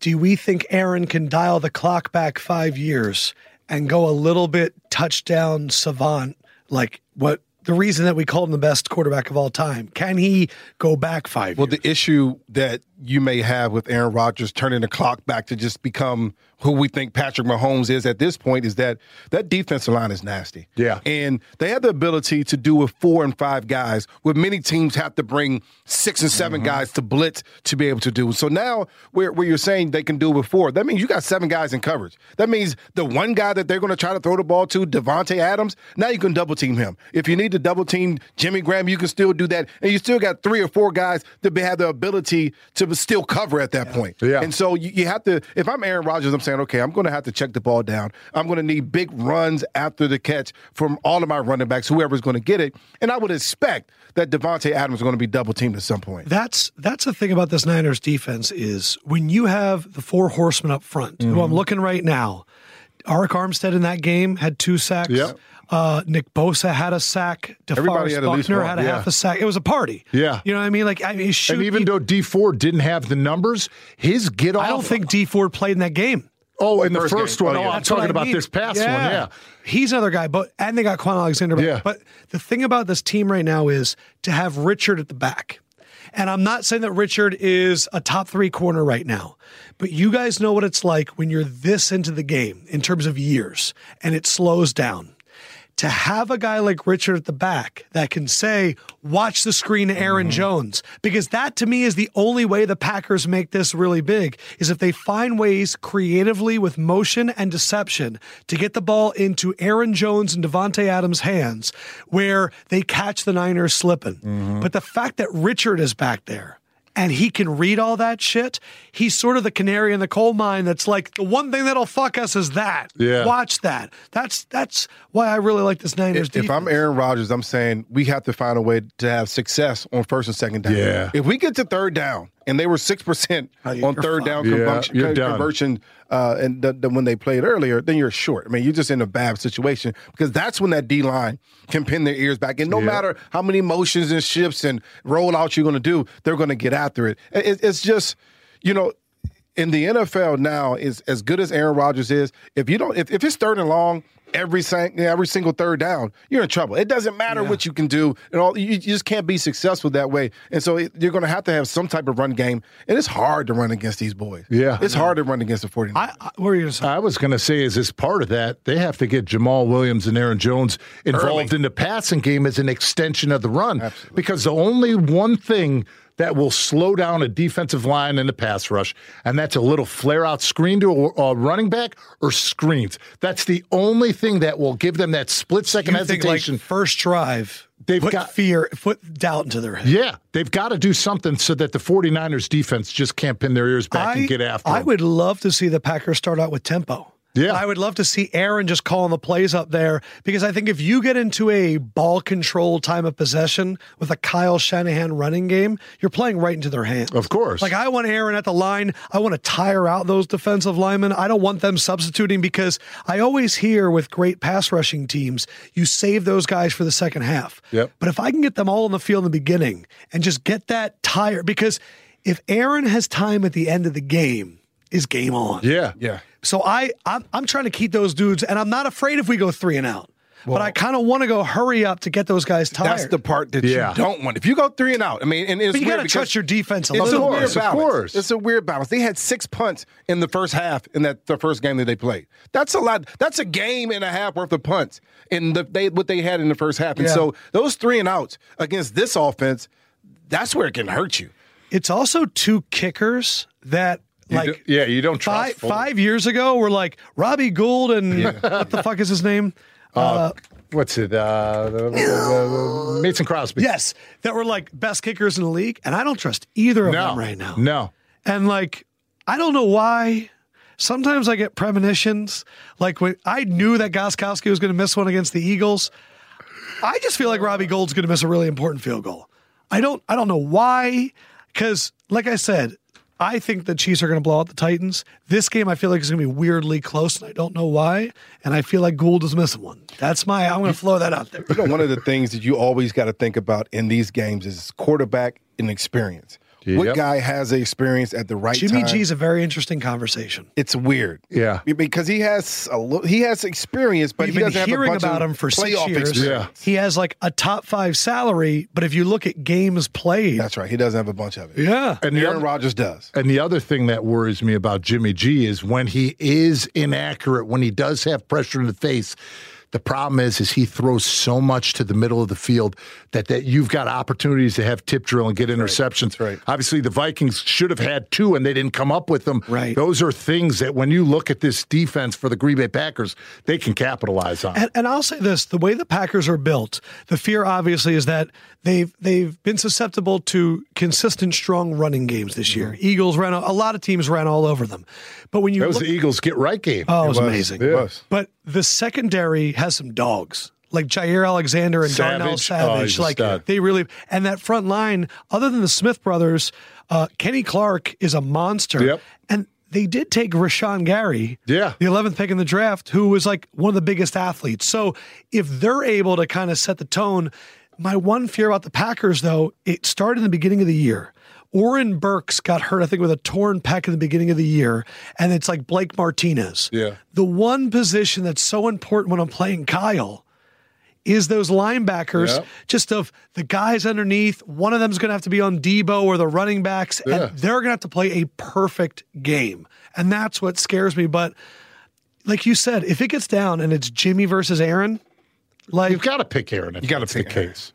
do we think Aaron can dial the clock back 5 years and go a little bit touchdown savant like what the reason that we called him the best quarterback of all time? Can he go back 5 Well, years? the issue that you may have with Aaron Rodgers turning the clock back to just become who we think Patrick Mahomes is at this point is that that defensive line is nasty. Yeah. And they have the ability to do with four and five guys, where many teams have to bring six and 7 Mm-hmm. guys to blitz to be able to do. So now where, where you're saying they can do it with four, that means you got seven guys in coverage. That means the one guy that they're going to try to throw the ball to, Davante Adams, now you can double team him. If you need to double team Jimmy Graham, you can still do that. And you still got three or four guys that have the ability to still cover at that point. Yeah. And so you, you have to, if I'm Aaron Rodgers, I'm saying, okay, I'm going to have to check the ball down. I'm going to need big runs after the catch from all of my running backs, whoever's going to get it. And I would expect that Davante Adams is going to be double teamed at some point. That's that's the thing about this Niners defense is when you have the four horsemen up front, who Mm-hmm. I'm looking right now. Arik Armstead in that game had two sacks. Yep. Uh, Nick Bosa had a sack. Everybody DeForest had Buckner one, had a yeah. half a sack. It was a party. Yeah. You know what I mean? Like I mean, shoot, And even though D four didn't have the numbers, his get off. I don't think D four played in that game. Oh, in the First first, one. Oh, yeah. I'm talking about mean. this past one. Yeah. He's another guy, but and they got Kwon Alexander. But, Yeah. but the thing about this team right now is to have Richard at the back. And I'm not saying that Richard is a top three corner right now, but you guys know what it's like when you're this into the game in terms of years and it slows down. To have a guy like Richard at the back that can say, watch the screen, Aaron mm-hmm. Jones, because that to me is the only way the Packers make this really big is if they find ways creatively with motion and deception to get the ball into Aaron Jones and Davante Adams' hands where they catch the Niners slipping. Mm-hmm. But the fact that Richard is back there and he can read all that shit, he's sort of the canary in the coal mine that's like the one thing that'll fuck us is that. Yeah. Watch that. That's that's why I really like this Niners If, if I'm. Aaron Rodgers, I'm saying we have to find a way to have success on first and second down. Yeah. If we get to third down, and they were six percent you're on third down Yeah, conversion, you're conversion, uh, and the, the, when they played earlier, then you're short. I mean, you're just in a bad situation because that's when that D line can pin their ears back, and no Yeah. matter how many motions and shifts and rollouts you're going to do, they're going to get after it. It- It's just, you know. In the NFL now, is as good as Aaron Rodgers is. If you don't, if, if it's third and long every every single third down, you're in trouble. It doesn't matter what you can do, and all you, you just can't be successful that way. And so it, you're going to have to have some type of run game, and it's hard to run against these boys. Yeah. it's hard to run against the 49ers. I, I, what were you going to say? I was going to say, is as part of that, they have to get Jamaal Williams and Aaron Jones involved Early. in the passing game as an extension of the run. Because the only one thing that will slow down a defensive line in the pass rush, and that's a little flare out screen to a, a running back or screens. That's the only thing that will give them that split second you think like hesitation. first drive, They've put got- fear, put doubt into their head. yeah, they've got to do something so that the 49ers defense just can't pin their ears back and get after I them. would love to see the Packers start out with tempo. Yeah. I would love to see Aaron just calling the plays up there because I think if you get into a ball control time of possession with a Kyle Shanahan running game, you're playing right into their hands. Of course. Like I want Aaron at the line. I want to tire out those defensive linemen. I don't want them substituting because I always hear with great pass rushing teams, you save those guys for the second half. Yep. But if I can get them all on the field in the beginning and just get that tire, because if Aaron has time at the end of the game, is game on. yeah. yeah. So I I'm, I'm trying to keep those dudes, and I'm not afraid if we go three and out. but I kind of want to go hurry up to get those guys tired. That's the part that Yeah. you don't want. If you go three and out, I mean, and it's But you weird got to because trust your defense a It's little a bit. weird course, of balance. course. It's a weird balance. They had six punts in the first half in that the first game that they played. That's a lot. That's a game and a half worth of punts in the they what they had in the first half. And Yeah. so those three and outs against this offense, that's where it can hurt you. It's also two kickers that You like do- yeah, you don't trust five five years ago we're like Robbie Gould and what the fuck is his name? Uh, what's it? Uh, the- the- the- Mason Crosby. Yes, that were like best kickers in the league, and I don't trust either of No. them right now. No. And like, I don't know why. Sometimes I get premonitions. Like when I knew that Gostkowski was going to miss one against the Eagles, I just feel like Robbie Gould's going to miss a really important field goal. I don't. I don't know why. Because, like I said, I think the Chiefs are going to blow out the Titans. This game, I feel like is going to be weirdly close, and I don't know why. And I feel like Gould is missing one. That's my. I'm going to throw that out there. You know, one of the things that you always got to think about in these games is quarterback and experience. What Yep. guy has the experience at the right Jimmy time? G is a very interesting conversation. it's weird. Yeah. because he has a lo- he has experience, but We've he been doesn't have a hearing bunch about of him for six years. experience. He has like a top five salary, but if you look at games played, That's right. He doesn't have a bunch of it. yeah, And the Aaron Rodgers does. And the other thing that worries me about Jimmy G is when he is inaccurate, when he does have pressure in the face. The problem is, is he throws so much to the middle of the field that that you've got opportunities to have tip drill and get interceptions. right. Obviously, the Vikings should have had two, and they didn't come up with them. Right. Those are things that when you look at this defense for the Green Bay Packers, they can capitalize on. And, and I'll say this: the way the Packers are built, the fear obviously is that they've they've been susceptible to consistent, strong running games this year. Mm-hmm. Eagles ran a lot of teams ran all over them, but when you that was look, the Eagles get right game. oh, it was, was. amazing. It was. But the secondary has some dogs. Like Jaire Alexander and Darnell Savage. Oh, he's Savage, a like stud. they really, and that front line, other than the Smith brothers, uh, Kenny Clark is a monster. Yep. And they did take Rashan Gary, Yeah. the 11th pick in the draft, who was like one of the biggest athletes. So if they're able to kind of set the tone, my one fear about the Packers, though, it started in the beginning of the year. Oren Burks got hurt, I think, with a torn pec in the beginning of the year, and it's like Blake Martinez. Yeah. The one position that's so important when I'm playing Kyle is those linebackers, Yep. just of the guys underneath. One of them's going to have to be on Deebo or the running backs, Yeah. and they're going to have to play a perfect game. And that's what scares me. But like you said, if it gets down and it's Jimmy versus Aaron, like You've got to pick Aaron. If You gotta pick Aaron. case.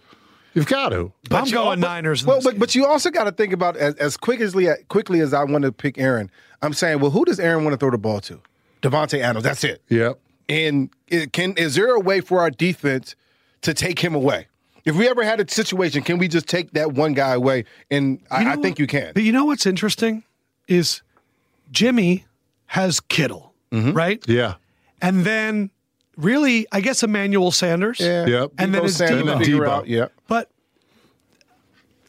You've got to. But I'm going al- but- Niners. in Well, but game. but you also got to think about as as quickly quickly as I want to pick Aaron. I'm saying, well, who does Aaron want to throw the ball to? Davante Adams. That's it. Yep. And it can is there a way for our defense to take him away? If we ever had a situation, can we just take that one guy away? And I, You I think you can. But you know what's interesting is Jimmy has Kittle, Mm-hmm. right? Yeah. And then really, I guess Emmanuel Sanders. Yep. And then Deebo it's Samuel Deebo. figure Deebo. out, Yeah. But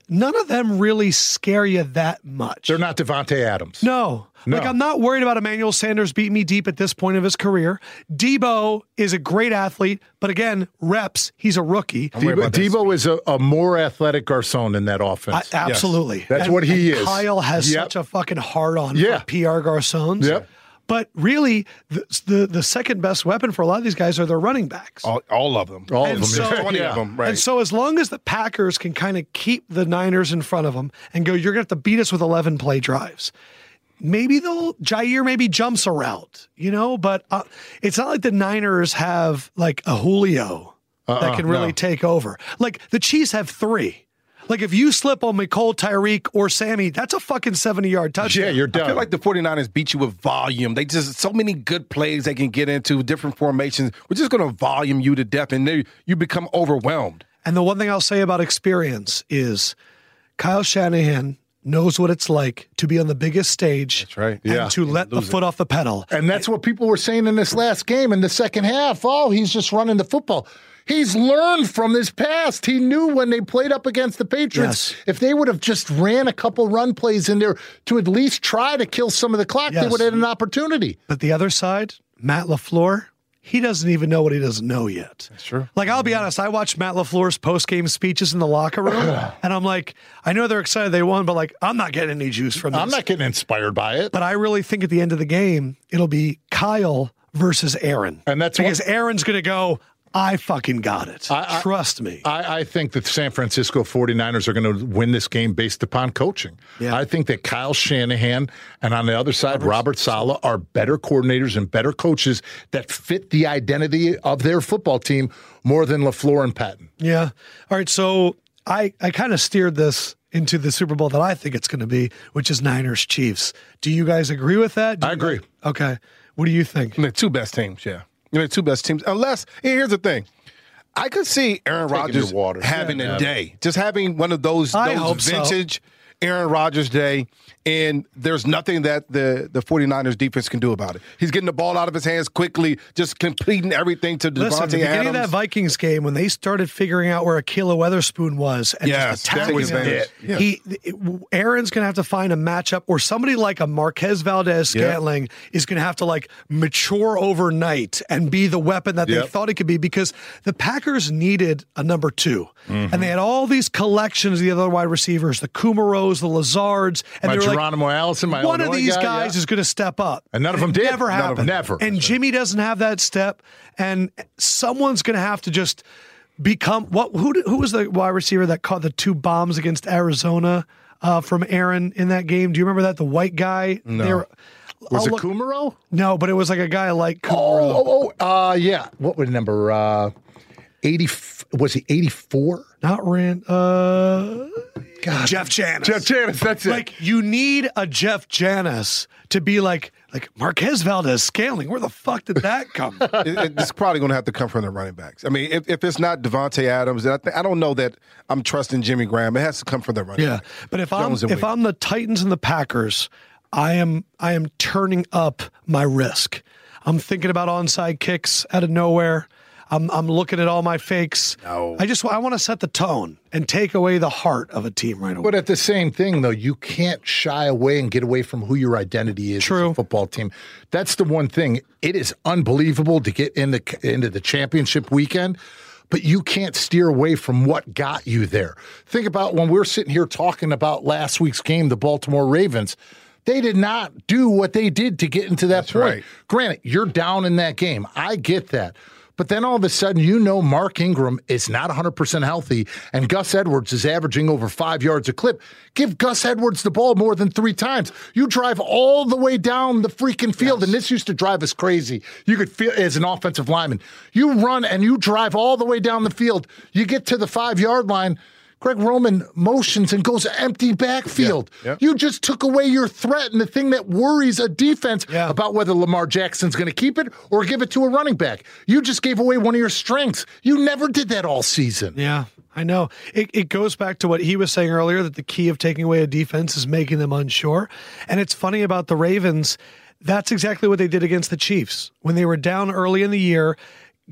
none of them really scare you that much. They're not Davante Adams. No. Like, I'm not worried about Emmanuel Sanders beating me deep at this point of his career. Deebo is a great athlete, but again, reps, he's a rookie. worried Deebo, Deebo is a, a more athletic Garcon in that I, offense. absolutely. That's what he is. Kyle has Yep. such a fucking hard on Yeah. for PR Garcons. Yep. But really, the, the the second best weapon for a lot of these guys are their running backs. All, all of them. All and of them. so- yeah. 20 Yeah. of them. Right. And so, as long as the Packers can kind of keep the Niners in front of them and go, you're going to have to beat us with 11 play drives. Maybe they'll, Jaire maybe jumps a route, you know, but uh, it's not like the Niners have like a Julio that Uh-uh, can really no. take over. Like the Chiefs have three. Like if you slip on Mecole, Tyreek, or Sammy, that's a fucking 70 yard touchdown. Yeah, you're done. I feel like the 49ers beat you with volume. They just so many good plays they can get into, different formations. We're just going to volume you to death, and then you become overwhelmed. And the one thing I'll say about experience is Kyle Shanahan knows what it's like to be on the biggest stage. That's right. And Yeah. to let the foot off the pedal. And that's what people were saying in this last game in the second half. Oh, he's just running the football. He's learned from his past. He knew when they played up against the Patriots, Yes. if they would have just ran a couple run plays in there to at least try to kill some of the clock, they would have had an opportunity. But the other side, Matt LaFleur, he doesn't even know what he doesn't know yet. That's true. Like, I'll be honest, I watched Matt LaFleur's post game speeches in the locker room, and I'm like, I know they're excited they won, but like, I'm not getting any juice from this. I'm not getting inspired by it. But I really think at the end of the game, it'll be Kyle versus Aaron. And that's because what- Aaron's going to go, I fucking got it. I- I- Trust me. I, I think that the San Francisco 49ers are going to win this game based upon coaching. Yeah. I think that Kyle Shanahan and on the other side, Robert Saleh are better coordinators and better coaches that fit the identity of their football team more than LaFleur and Pettine. Yeah. All right. So I, I kind of steered this into the Super Bowl that I think it's going to be, which is Niners Chiefs. Do you guys agree with that? Do I agree. Okay. What do you think? The two best teams, yeah. You know the two best teams. Unless here's the thing. I could see Aaron Taking Rodgers having Yeah, a yeah. day, just having one of those those hope so. vintage Aaron Rodgers day, and there's nothing that the the 49ers defense can do about it. He's getting the ball out of his hands quickly, just completing everything to Listen, Davante the beginning Adams. of that Vikings game when they started figuring out where Ahkello Witherspoon was and Yes, just attacking him. Yeah. he Aaron's going to have to find a matchup or somebody like a Marquez Valdez Yep. Scantling is going to have to like mature overnight and be the weapon that they Yep. thought it could be because the Packers needed a number 2 Mm-hmm. and they had all these collections of the other wide receivers, the Kumaros, the Lazards, and My they were like, Geronimo Allison, my one of these guy, guys yeah. is going to step up, And none of them it did. Never None of them. happened. Never. And Jimmy doesn't have that step, and someone's going to have to just become what? Who did- who was the wide receiver that caught the two bombs against Arizona uh, from Aaron in that game? Do you remember that? The white guy. No. Was it Kumaro? No, but it was like a guy like Kumaro. Oh, oh, oh, uh, yeah. What was the number? Uh, 80, was he 84? Not Rand. Uh, Jeff Janis. Jeff Janis, that's it. Like you need a Jeff Janis to be like like Marquez Valdes-Scantling. Where the fuck did that come? from? it, it- it's probably going to have to come from the running backs. I mean, if, if it's not Davante Adams, I, th- I don't know that I'm trusting Jimmy Graham. It has to come from the running Yeah, back. but if I'm if Wade. I'm the Titans and the Packers, I am I am turning up my risk. I'm thinking about onside kicks out of nowhere. I'm I'm looking at all my fakes. No. I just I want to set the tone and take away the heart of a team right away. But at the same thing, though, you can't shy away and get away from who your identity is as True. a football team. That's the one thing. It is unbelievable to get into into the championship weekend, but you can't steer away from what got you there. Think about when we're sitting here talking about last week's game, the Baltimore Ravens. They did not do what they did to get into that point. right. Granted, you're down in that game. I get that. But then all of a sudden, you know Mark Ingram is not 100% healthy, and Gus Edwards is averaging over five yards a clip. Give Gus Edwards the ball more than three times. You drive all the way down the freaking field, and this used to drive us crazy. You could feel as an offensive lineman. You run and you drive all the way down the field. You get to the five yard line. Greg Roman motions and goes empty backfield. Yeah, yeah. You just took away your threat and the thing that worries a defense Yeah. about whether Lamar Jackson's going to keep it or give it to a running back. You just gave away one of your strengths. You never did that all season. Yeah, I know. It, it goes back to what he was saying earlier that the key of taking away a defense is making them unsure. And it's funny about the Ravens. That's exactly what they did against the Chiefs. When they were down early in the year,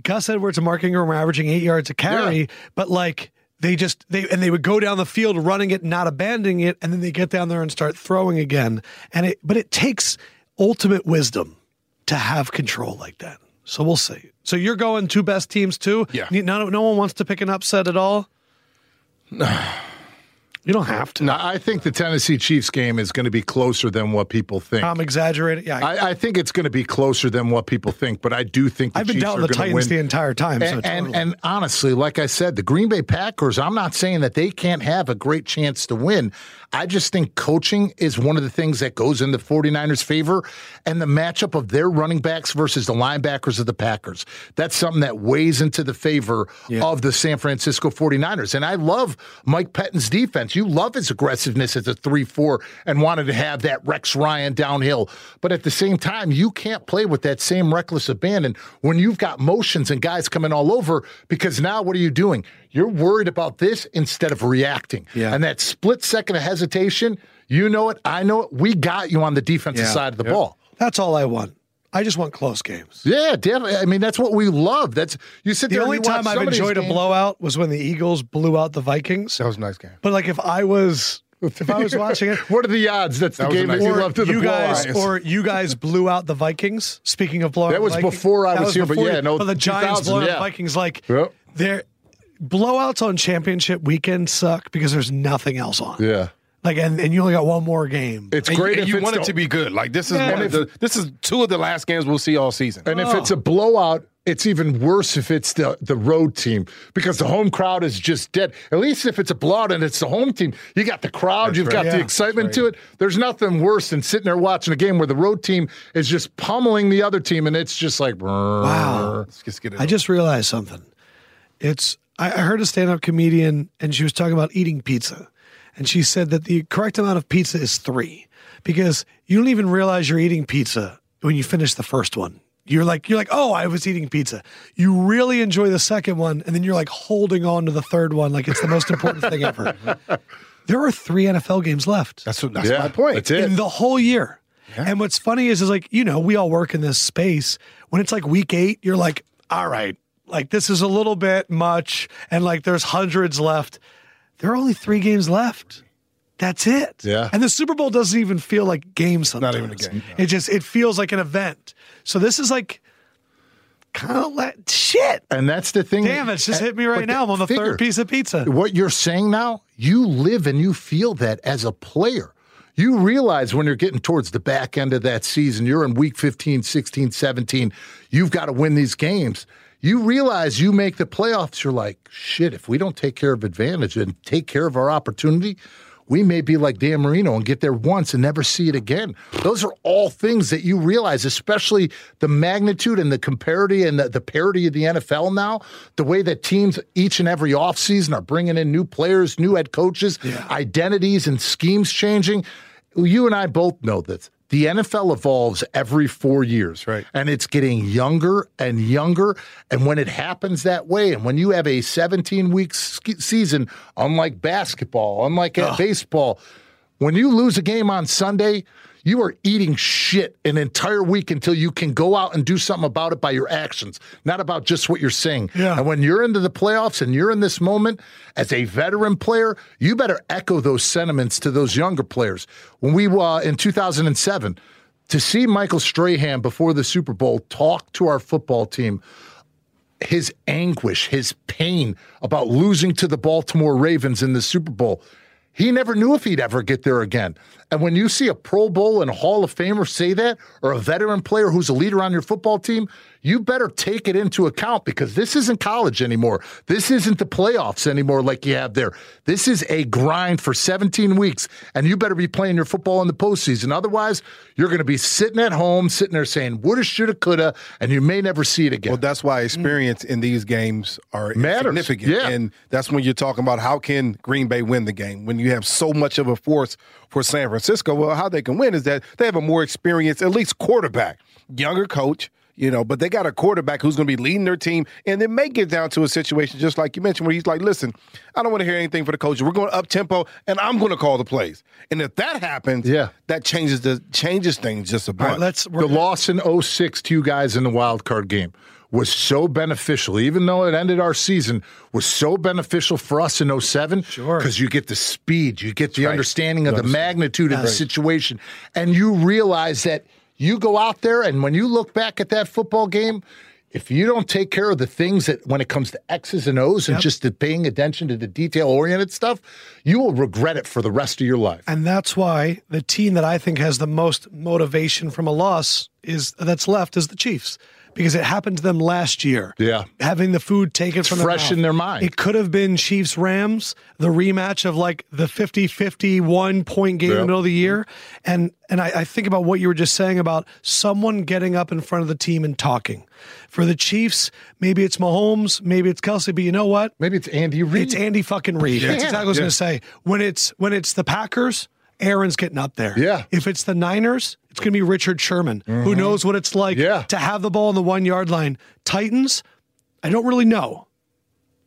Gus Edwards and Mark Ingram were averaging eight yards a carry, Yeah. but like they just they and they would go down the field running it, not abandoning it, and then they get down there and start throwing again. And it but it takes ultimate wisdom to have control like that. So we'll see. So you're going two best teams too? Yeah. No, no one wants to pick an upset at all. You don't have to. Now, I think the Tennessee Chiefs game is going to be closer than what people think. I'm exaggerating. Yeah, I, I, I think it's going to be closer than what people think, but I do think the have been Chiefs doubting are the Titans win. the entire time. so And, and, totally. and honestly, like I said, the Green Bay Packers, I'm not saying that they can't have a great chance to win. I just think coaching is one of the things that goes in the 49ers' favor and the matchup of their running backs versus the linebackers of the Packers. That's something that weighs into the favor of the San Francisco 49ers. And I love Mike Pettine's defense. You love his aggressiveness as a 3 4 and wanted to have that Rex Ryan downhill. But at the same time, you can't play with that same reckless abandon when you've got motions and guys coming all over because now what are you doing? You're worried about this instead of reacting. Yeah. And that split second of hesitation, you know it, I know it. We got you on the defensive Yeah. side of the ball. that's all I want. I just want close games. Yeah, definitely. I mean, that's what we love. That's you sit The there. only and you watch time I've some of these enjoyed a blowout was when the Eagles blew out the Vikings. that was a nice game. But like if I was if I was watching it, What are the odds? That's the That was a game that nice you love to the you guys blowout. or you guys blew out the Vikings. Speaking of blowing, That was Vikings, before I that was here, but yeah, no, but the Giants 2000, blowing out yeah. the Vikings like Yep. they're blowouts on championship weekend suck because there's nothing else on. Yeah. Like and, and you only got one more game. It's And great you, if you it's want it to be good. Like this is Yeah. one of the, this is two of the last games we'll see all season. And if Oh. it's a blowout, it's even worse if it's the, the road team because the home crowd is just dead. At least if it's a blowout and it's the home team, you got the crowd, That's you've right. got the Yeah. excitement to it. There's nothing worse than sitting there watching a game where the road team is just pummeling the other team and it's just like, Wow. Let's just get it. I just realized something. It's I I heard a stand-up comedian and she was talking about eating pizza. And she said that the correct amount of pizza is three because you don't even realize you're eating pizza when you finish the first one. You're like you're like, oh, I was eating pizza. You really enjoy the second one, and then you're like holding on to the third one like it's the most important thing ever. There are three NFL games left That's what, that's Yeah, my point. that's it. in the whole year. And what's funny is, is like, you know, we all work in this space. When it's like week eight, you're like, all right, like this is a little bit much. And like there's hundreds left. There are only three games left. That's it. Yeah. And the Super Bowl doesn't even feel like games sometimes. Not even a game, It just, it feels like an event. So this is like kind of like shit. And that's the thing. Damn, it's just eh, hit me right now. I'm on the figure, third piece of pizza. What you're saying now, you live and you feel that as a player. You realize when you're getting towards the back end of that season, you're in week 15, 16, 17, you've got to win these games. You realize you make the playoffs, you're like, shit, if we don't take care of advantage and take care of our opportunity, we may be like Dan Marino and get there once and never see it again. Those are all things that you realize, especially the magnitude and the comparity and the, the parity of the NFL now, the way that teams each and every offseason are bringing in new players, new head coaches, identities and schemes changing. You and I both know this. The NFL evolves every four years, Right. And it's getting younger and younger. And when it happens that way, and when you have a 17 week sk- season, unlike basketball, unlike baseball, when you lose a game on Sunday, you are eating shit an entire week until you can go out and do something about it by your actions, not about just what you're saying. Yeah. And when you're into the playoffs and you're in this moment as a veteran player, you better echo those sentiments to those younger players. When we uh, in 2007, to see Michael Strahan before the Super Bowl talk to our football team his anguish, his pain about losing to the Baltimore Ravens in the Super Bowl. He never knew if he'd ever get there again. And when you see a Pro Bowl and a Hall of Famer say that, or a veteran player who's a leader on your football team, you better take it into account because this isn't college anymore. This isn't the playoffs anymore like you have there. This is a grind for 17 weeks, and you better be playing your football in the postseason. Otherwise, you're going to be sitting at home, sitting there saying, woulda, shoulda, coulda, and you may never see it again. Well, that's why experience in these games are Matters, significant. yeah. And that's when you're talking about how can Green Bay win the game when you have so much of a force for San Francisco. Francisco, well, how they can win is that they have a more experienced, at least quarterback, younger coach. You know, but they got a quarterback who's going to be leading their team, and it may get down to a situation just like you mentioned, where he's like, "Listen, I don't want to hear anything for the coach. We're going up tempo, and I'm going to call the plays." And if that happens, Yeah. that changes the changes things just a bunch. All right, let's. The loss in 06 to you guys in the wild card game was so beneficial, even though it ended our season, was so beneficial for us in 07. Sure. Because you get the speed, you get the right. understanding of the magnitude of the situation, and you realize that you go out there and when you look back at that football game, if you don't take care of the things that when it comes to X's and O's and just the paying attention to the detail oriented stuff, you will regret it for the rest of your life. And that's why the team that I think has the most motivation from a loss is that's left is the Chiefs. Because it happened to them last year. Yeah. Having the food taken from their fresh mouth. in their mind. It could have been Chiefs Rams, the rematch of like the 50 51 point game in the middle of the year. And and I, I think about what you were just saying about someone getting up in front of the team and talking. For the Chiefs, maybe it's Mahomes, maybe it's Kelce, but you know what? Maybe it's Andy Reid. It's Andy fucking Reid. That's exactly what I was going to say. When it's when it's the Packers, Aaron's getting up there. Yeah. If it's the Niners, it's going to be Richard Sherman, who mm-hmm. knows what it's like Yeah. to have the ball on the one yard line. Titans, I don't really know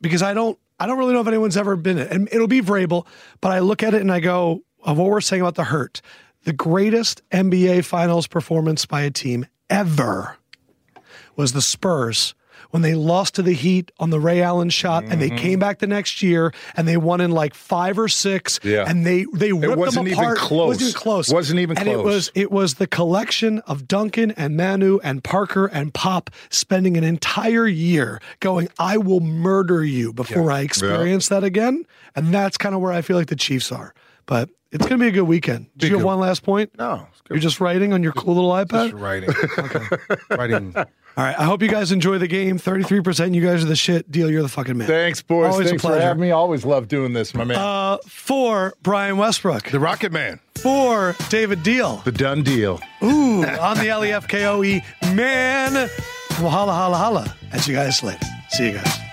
because I don't I don't really know if anyone's ever been it, and it'll be Vrabel. But I look at it and I go of what we're saying about the hurt, the greatest NBA Finals performance by a team ever was the Spurs when they lost to the Heat on the Ray Allen shot, and Mm-hmm. they came back the next year and they won in like five or six. Yeah. and they they ripped it wasn't them even apart. close. Wasn't even close. Wasn't even and it close. was it was the collection of Duncan and Manu and Parker and Pop spending an entire year going, "I will murder you before I experience that again." And that's kind of where I feel like the Chiefs are. But it's going to be a good weekend. Do you have one last point? no, it's good. You're just writing on your cool little iPad. Just writing. writing. All right. I hope you guys enjoy the game. 33%. You guys are the shit. Deal. You're the fucking man. Thanks, boys. Always a Thanks for pleasure. having me. Always love doing this, my man. Uh, for Brian Westbrook. The Rocket Man. For David Diehl. the done deal. Ooh, on the L E F K O E man. Well, holla, holla, holla. At you guys later. See you guys.